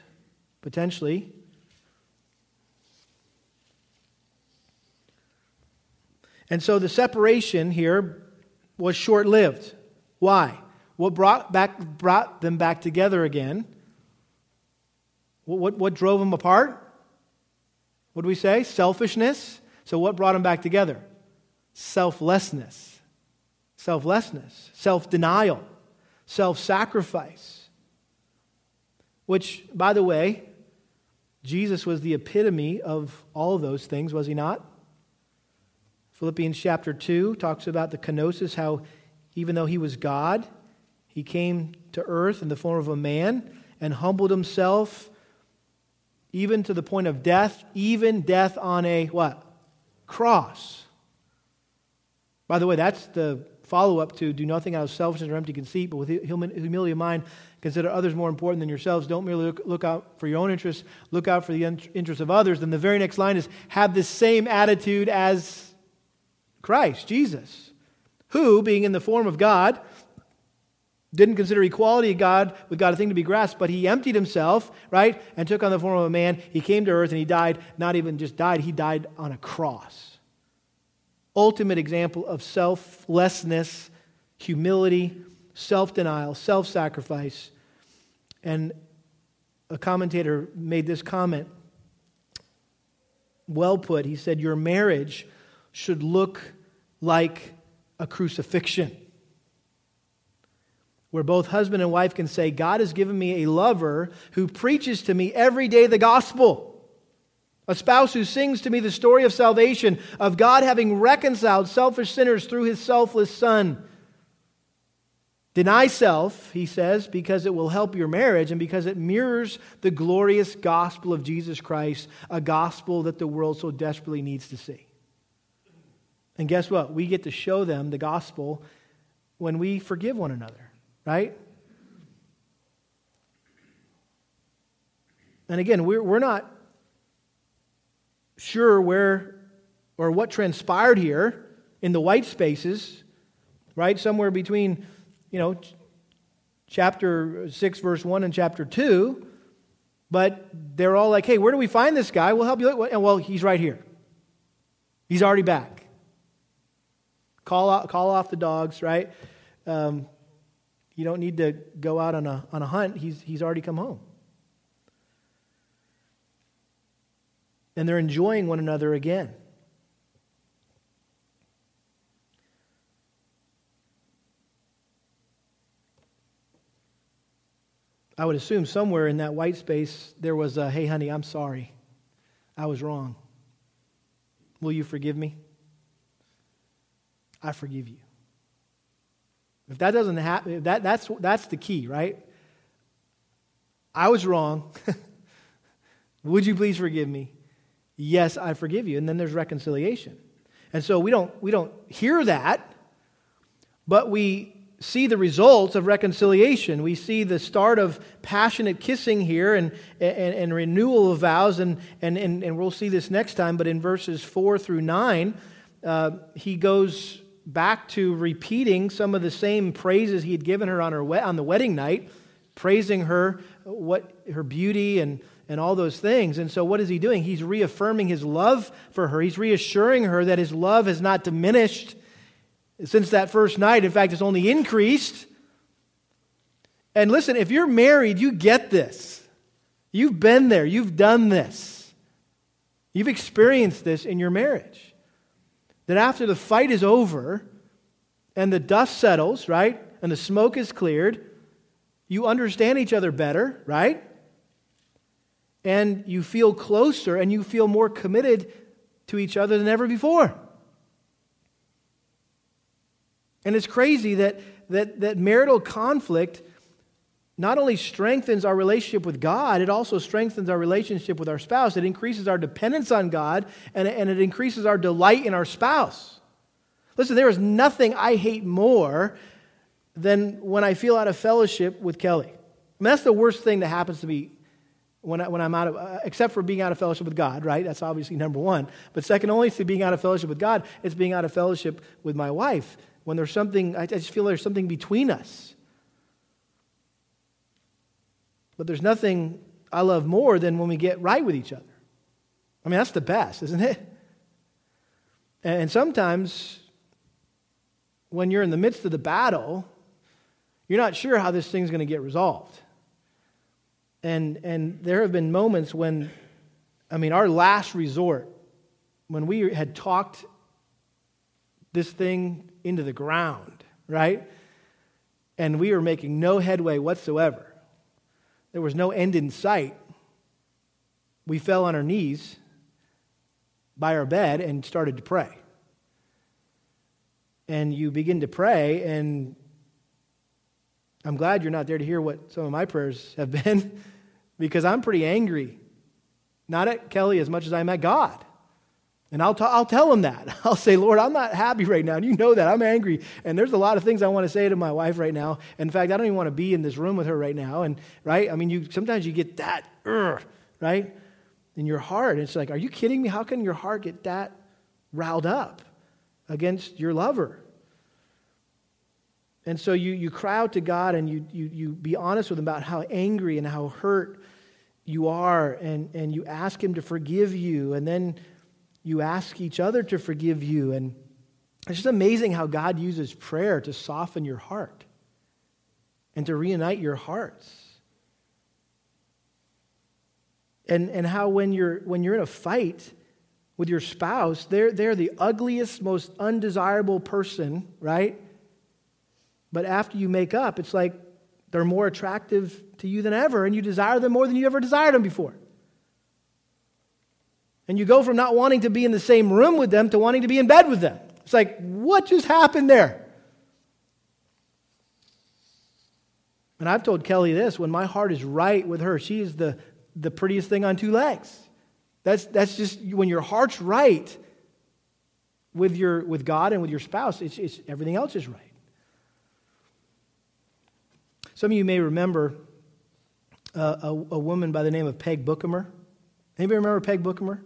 potentially. And so the separation here was short lived. Why? What brought, back, brought them back together again? What, what, what drove them apart? What do we say? Selfishness. So, what brought them back together? Selflessness, selflessness, self denial, self sacrifice. Which, by the way, Jesus was the epitome of all of those things, was he not? Philippians chapter 2 talks about the kenosis, how even though he was God, he came to earth in the form of a man and humbled himself even to the point of death, even death on a what? Cross. By the way, that's the follow up to do nothing out of selfishness or empty conceit, but with humility of mind, consider others more important than yourselves. Don't merely look, look out for your own interests, look out for the interests of others. Then the very next line is have the same attitude as Christ, Jesus, who, being in the form of God, didn't consider equality of God with God a thing to be grasped, but he emptied himself, right, and took on the form of a man. He came to earth and he died, not even just died, he died on a cross ultimate example of selflessness, humility, self denial, self sacrifice. And a commentator made this comment well put. He said, Your marriage should look like a crucifixion, where both husband and wife can say, God has given me a lover who preaches to me every day the gospel. A spouse who sings to me the story of salvation, of God having reconciled selfish sinners through his selfless Son. Deny self, he says, because it will help your marriage and because it mirrors the glorious gospel of Jesus Christ, a gospel that the world so desperately needs to see. And guess what? We get to show them the gospel when we forgive one another, right? And again, we're, we're not sure where or what transpired here in the white spaces, right? Somewhere between, you know, chapter 6, verse 1 and chapter 2. But they're all like, hey, where do we find this guy? We'll help you. And well, he's right here. He's already back. Call, out, call off the dogs, right? Um, you don't need to go out on a, on a hunt. He's, he's already come home. And they're enjoying one another again. I would assume somewhere in that white space there was a, hey, honey, I'm sorry. I was wrong. Will you forgive me? I forgive you. If that doesn't happen, that, that's, that's the key, right? I was wrong. Would you please forgive me? Yes, I forgive you. And then there's reconciliation. And so we don't, we don't hear that, but we see the results of reconciliation. We see the start of passionate kissing here and, and, and renewal of vows, and, and, and, and, we'll see this next time, but in verses 4 through 9, uh, he goes back to repeating some of the same praises he had given her on, her on the wedding night, praising her, what her beauty and and all those things. And so, what is he doing? He's reaffirming his love for her. He's reassuring her that his love has not diminished since that first night. In fact, it's only increased. And listen, if you're married, you get this. You've been there, you've done this, you've experienced this in your marriage. That after the fight is over and the dust settles, right, and the smoke is cleared, you understand each other better, right? And you feel closer and you feel more committed to each other than ever before. And it's crazy that, that, that marital conflict not only strengthens our relationship with God, it also strengthens our relationship with our spouse. It increases our dependence on God and, and it increases our delight in our spouse. Listen, there is nothing I hate more than when I feel out of fellowship with Kelly. I mean, that's the worst thing that happens to me when, I, when I'm out of, uh, except for being out of fellowship with God, right? That's obviously number one. But second only to being out of fellowship with God, it's being out of fellowship with my wife. When there's something, I just feel there's something between us. But there's nothing I love more than when we get right with each other. I mean, that's the best, isn't it? And sometimes when you're in the midst of the battle, you're not sure how this thing's going to get resolved. And, and there have been moments when, I mean, our last resort, when we had talked this thing into the ground, right? And we were making no headway whatsoever. There was no end in sight. We fell on our knees by our bed and started to pray. And you begin to pray, and I'm glad you're not there to hear what some of my prayers have been because I'm pretty angry. Not at Kelly as much as I'm at God. And I'll, t- I'll tell him that. I'll say, Lord, I'm not happy right now. And you know that. I'm angry. And there's a lot of things I want to say to my wife right now. In fact, I don't even want to be in this room with her right now. And, right? I mean, you, sometimes you get that, right? In your heart. it's like, are you kidding me? How can your heart get that riled up against your lover? And so you, you cry out to God and you, you, you be honest with him about how angry and how hurt you are. And, and you ask him to forgive you. And then you ask each other to forgive you. And it's just amazing how God uses prayer to soften your heart and to reunite your hearts. And, and how when you're, when you're in a fight with your spouse, they're, they're the ugliest, most undesirable person, right? But after you make up, it's like they're more attractive to you than ever, and you desire them more than you ever desired them before. And you go from not wanting to be in the same room with them to wanting to be in bed with them. It's like, what just happened there? And I've told Kelly this when my heart is right with her, she is the, the prettiest thing on two legs. That's, that's just when your heart's right with, your, with God and with your spouse, it's, it's, everything else is right. Some of you may remember a, a woman by the name of Peg Bookamer. Anybody remember Peg Bookamer?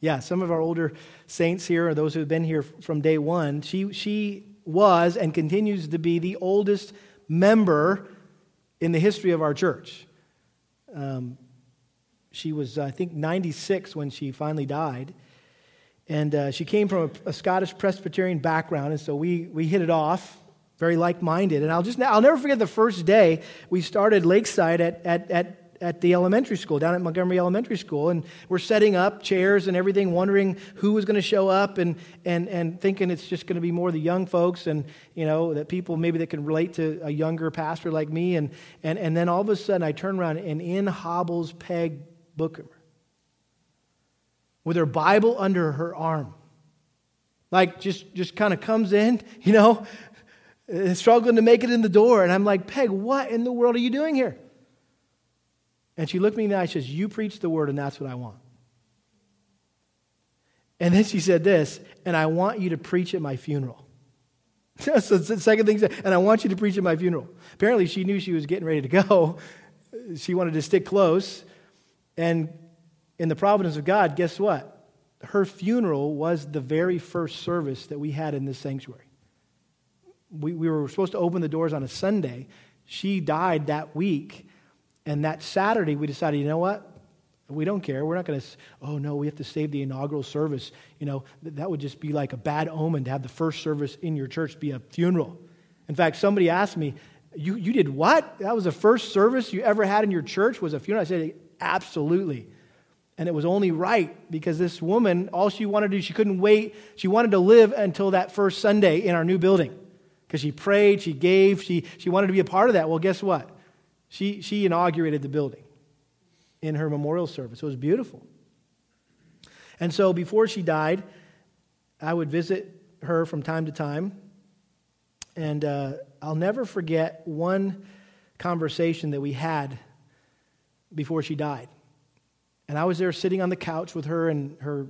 Yeah, some of our older saints here, or those who have been here from day one, she, she was and continues to be the oldest member in the history of our church. Um, she was, I think, 96 when she finally died. And uh, she came from a, a, Scottish Presbyterian background, and so we, we hit it off, very like minded. And I'll just I'll never forget the first day we started Lakeside at, at, at at the elementary school, down at Montgomery Elementary School. And we're setting up chairs and everything, wondering who was going to show up and, and, and thinking it's just going to be more the young folks and, you know, that people maybe that can relate to a younger pastor like me. And, and, and then all of a sudden I turn around and in hobbles Peg Booker with her Bible under her arm. Like just, just kind of comes in, you know, Uh, struggling to make it in the door. And I'm like, Peg, what in the world are you doing here? And she looked me in the eye and says, You preach the word, and that's what I want. And then she said this, and I want you to preach at my funeral. so the second thing, and I want you to preach at my funeral. Apparently, she knew she was getting ready to go. She wanted to stick close. And in the providence of God, guess what? Her funeral was the very first service that we had in this sanctuary. We, we were supposed to open the doors on a Sunday. She died that week and that Saturday, we decided, you know what? We don't care. We're not going to, oh no, we have to save the inaugural service. You know, that would just be like a bad omen to have the first service in your church be a funeral. In fact, somebody asked me, you, you did what? That was the first service you ever had in your church was a funeral? I said, absolutely. And it was only right because this woman, all she wanted to do, she couldn't wait. She wanted to live until that first Sunday in our new building because she prayed, she gave, she, she wanted to be a part of that. Well, guess what? She, she inaugurated the building in her memorial service. It was beautiful. And so before she died, I would visit her from time to time. And uh, I'll never forget one conversation that we had before she died. And I was there sitting on the couch with her in her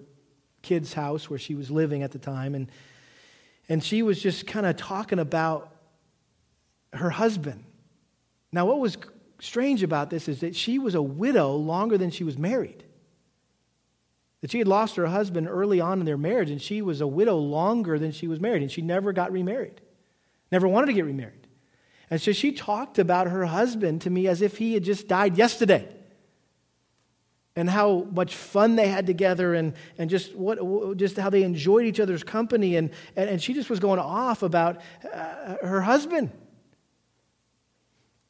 kid's house where she was living at the time. And, and she was just kind of talking about her husband. Now, what was strange about this is that she was a widow longer than she was married. That she had lost her husband early on in their marriage, and she was a widow longer than she was married, and she never got remarried, never wanted to get remarried. And so she talked about her husband to me as if he had just died yesterday. And how much fun they had together, and, and just, what, just how they enjoyed each other's company. And, and, and she just was going off about uh, her husband.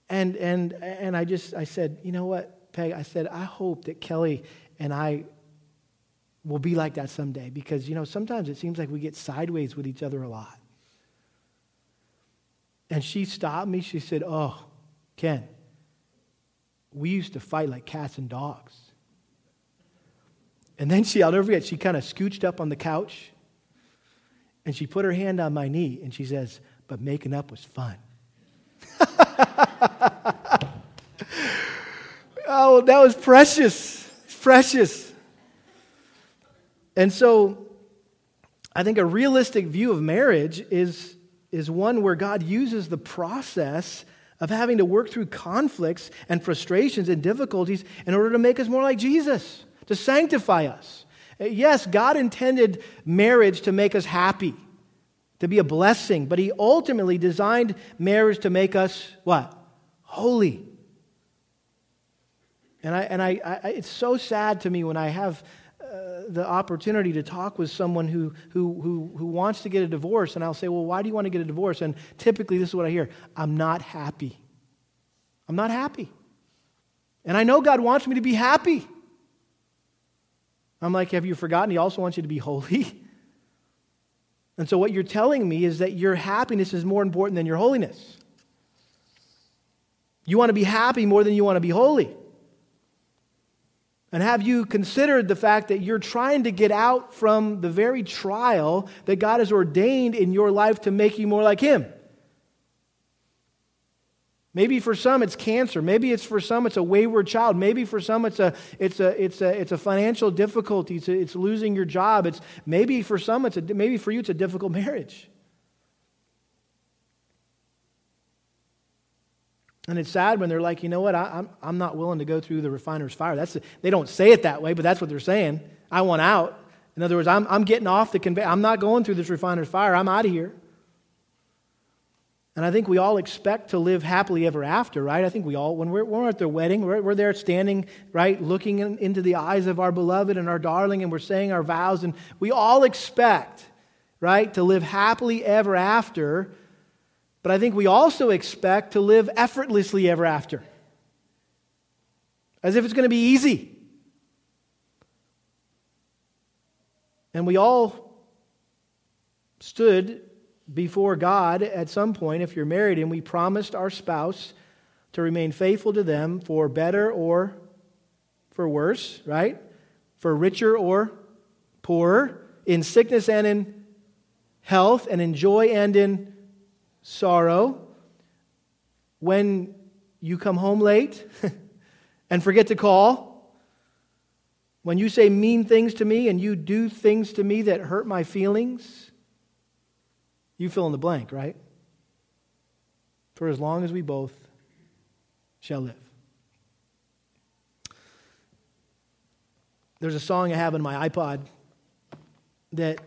And, and, and I just, I said, you know what, Peg? I said, I hope that Kelly and I will be like that someday because, you know, sometimes it seems like we get sideways with each other a lot. And she stopped me. She said, Oh, Ken, we used to fight like cats and dogs. And then she, I'll never forget, she kind of scooched up on the couch and she put her hand on my knee and she says, But making up was fun. oh, that was precious. Precious. And so I think a realistic view of marriage is is one where God uses the process of having to work through conflicts and frustrations and difficulties in order to make us more like Jesus, to sanctify us. Uh, yes, God intended marriage to make us happy, to be a blessing, but He ultimately designed marriage to make us what? Holy. And, I, and I, I, it's so sad to me when I have uh, the opportunity to talk with someone who, who, who, who wants to get a divorce, and I'll say, Well, why do you want to get a divorce? And typically, this is what I hear I'm not happy. I'm not happy. And I know God wants me to be happy. I'm like, Have you forgotten? He also wants you to be holy. And so, what you're telling me is that your happiness is more important than your holiness. You want to be happy more than you want to be holy. And have you considered the fact that you're trying to get out from the very trial that God has ordained in your life to make you more like Him? Maybe for some it's cancer. Maybe it's for some it's a wayward child. Maybe for some it's a, it's a, it's a, it's a financial difficulty. It's, a, it's losing your job. It's, maybe for some it's a, maybe for you it's a difficult marriage. And it's sad when they're like, you know what, I, am I'm, I'm not willing to go through the refiner's fire. That's, they don't say it that way, but that's what they're saying. I want out. In other words, I'm, I'm getting off the conveyor. I'm not going through this refiner's fire. I'm out of here. And I think we all expect to live happily ever after, right? I think we all, when we're, when we're at their wedding, we're, we're there standing, right, looking in, into the eyes of our beloved and our darling, and we're saying our vows, and we all expect, right, to live happily ever after. But I think we also expect to live effortlessly ever after, as if it's going to be easy. And we all stood before God at some point, if you're married, and we promised our spouse to remain faithful to them for better or for worse, right? For richer or poorer, in sickness and in health, and in joy and in sorrow when you come home late and forget to call, when you say mean things to me and you do things to me that hurt my feelings, you fill in the blank, right? For as long as we both shall live. There's a song I have in my iPod that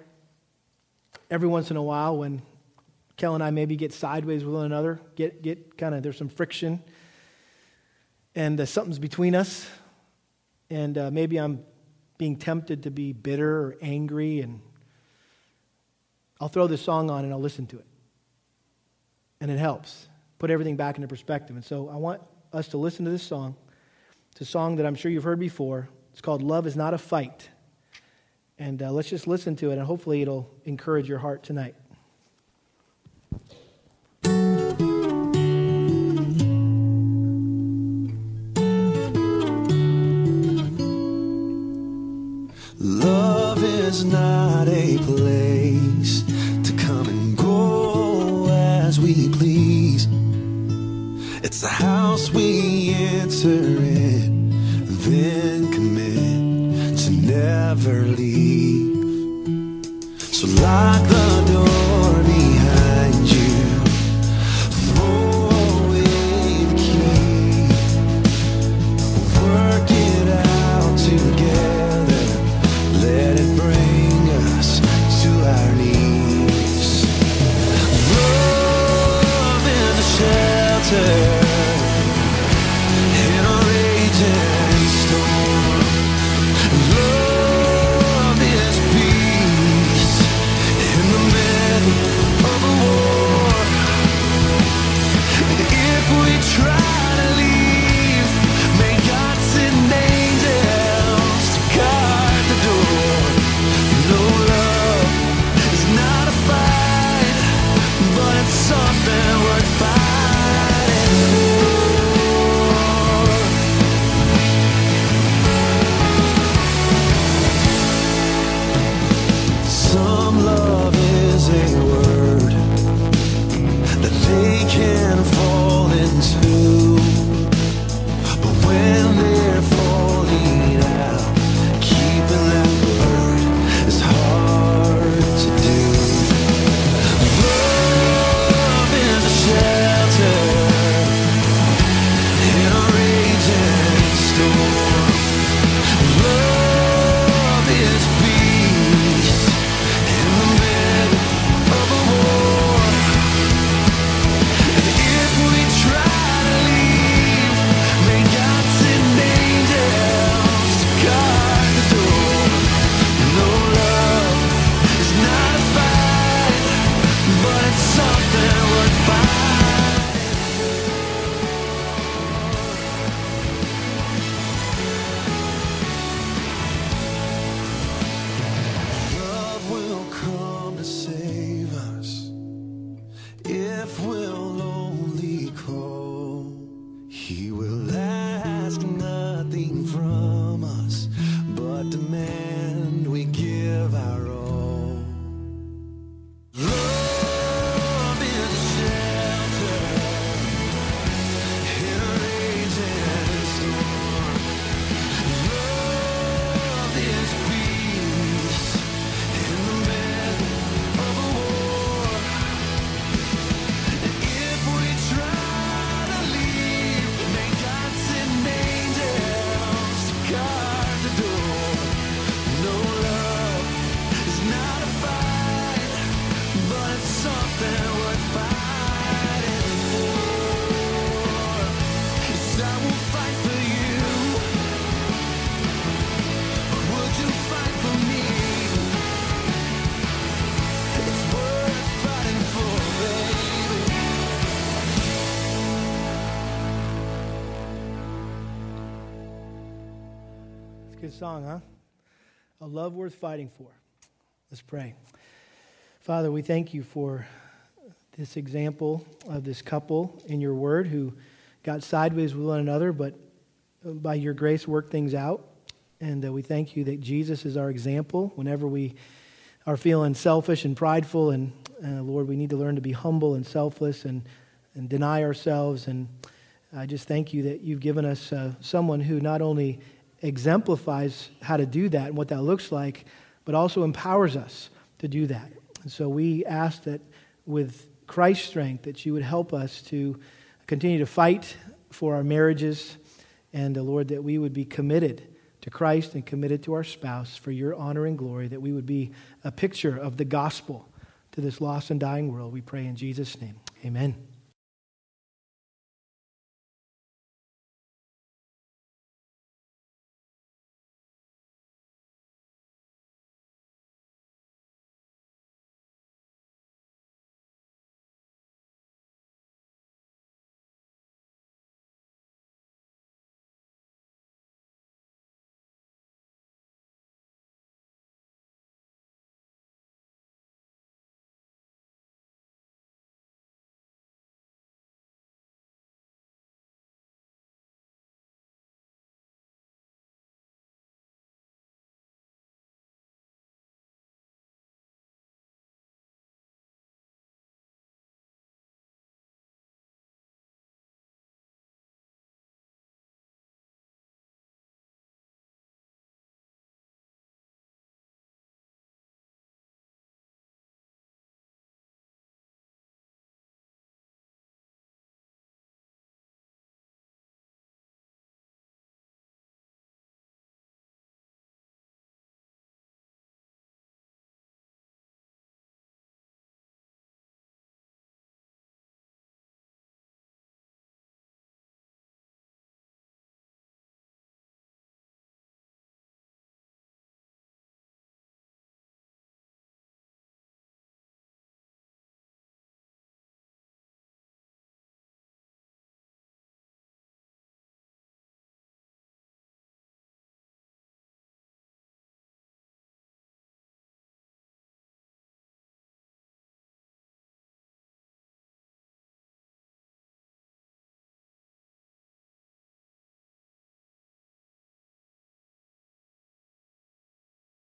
every once in a while, when Kel and I maybe get sideways with one another, get, get kind of, there's some friction, and uh, something's between us, and uh, maybe I'm being tempted to be bitter or angry, and I'll throw this song on and I'll listen to it. And it helps put everything back into perspective. And so I want us to listen to this song. It's a song that I'm sure you've heard before. It's called Love is Not a Fight. And uh, let's just listen to it, and hopefully it'll encourage your heart tonight. Love is not a place It's a house we enter song, huh? A love worth fighting for. Let's pray. Father, we thank you for this example of this couple in your word who got sideways with one another, but by your grace worked things out. And uh, we thank you that Jesus is our example whenever we are feeling selfish and prideful. And uh, Lord, we need to learn to be humble and selfless and, and deny ourselves. And I just thank you that you've given us uh, someone who not only exemplifies how to do that and what that looks like, but also empowers us to do that. And so we ask that with Christ's strength, that you would help us to continue to fight for our marriages, and uh, Lord, that we would be committed to Christ and committed to our spouse for your honor and glory, that we would be a picture of the gospel to this lost and dying world. We pray in Jesus' name. Amen.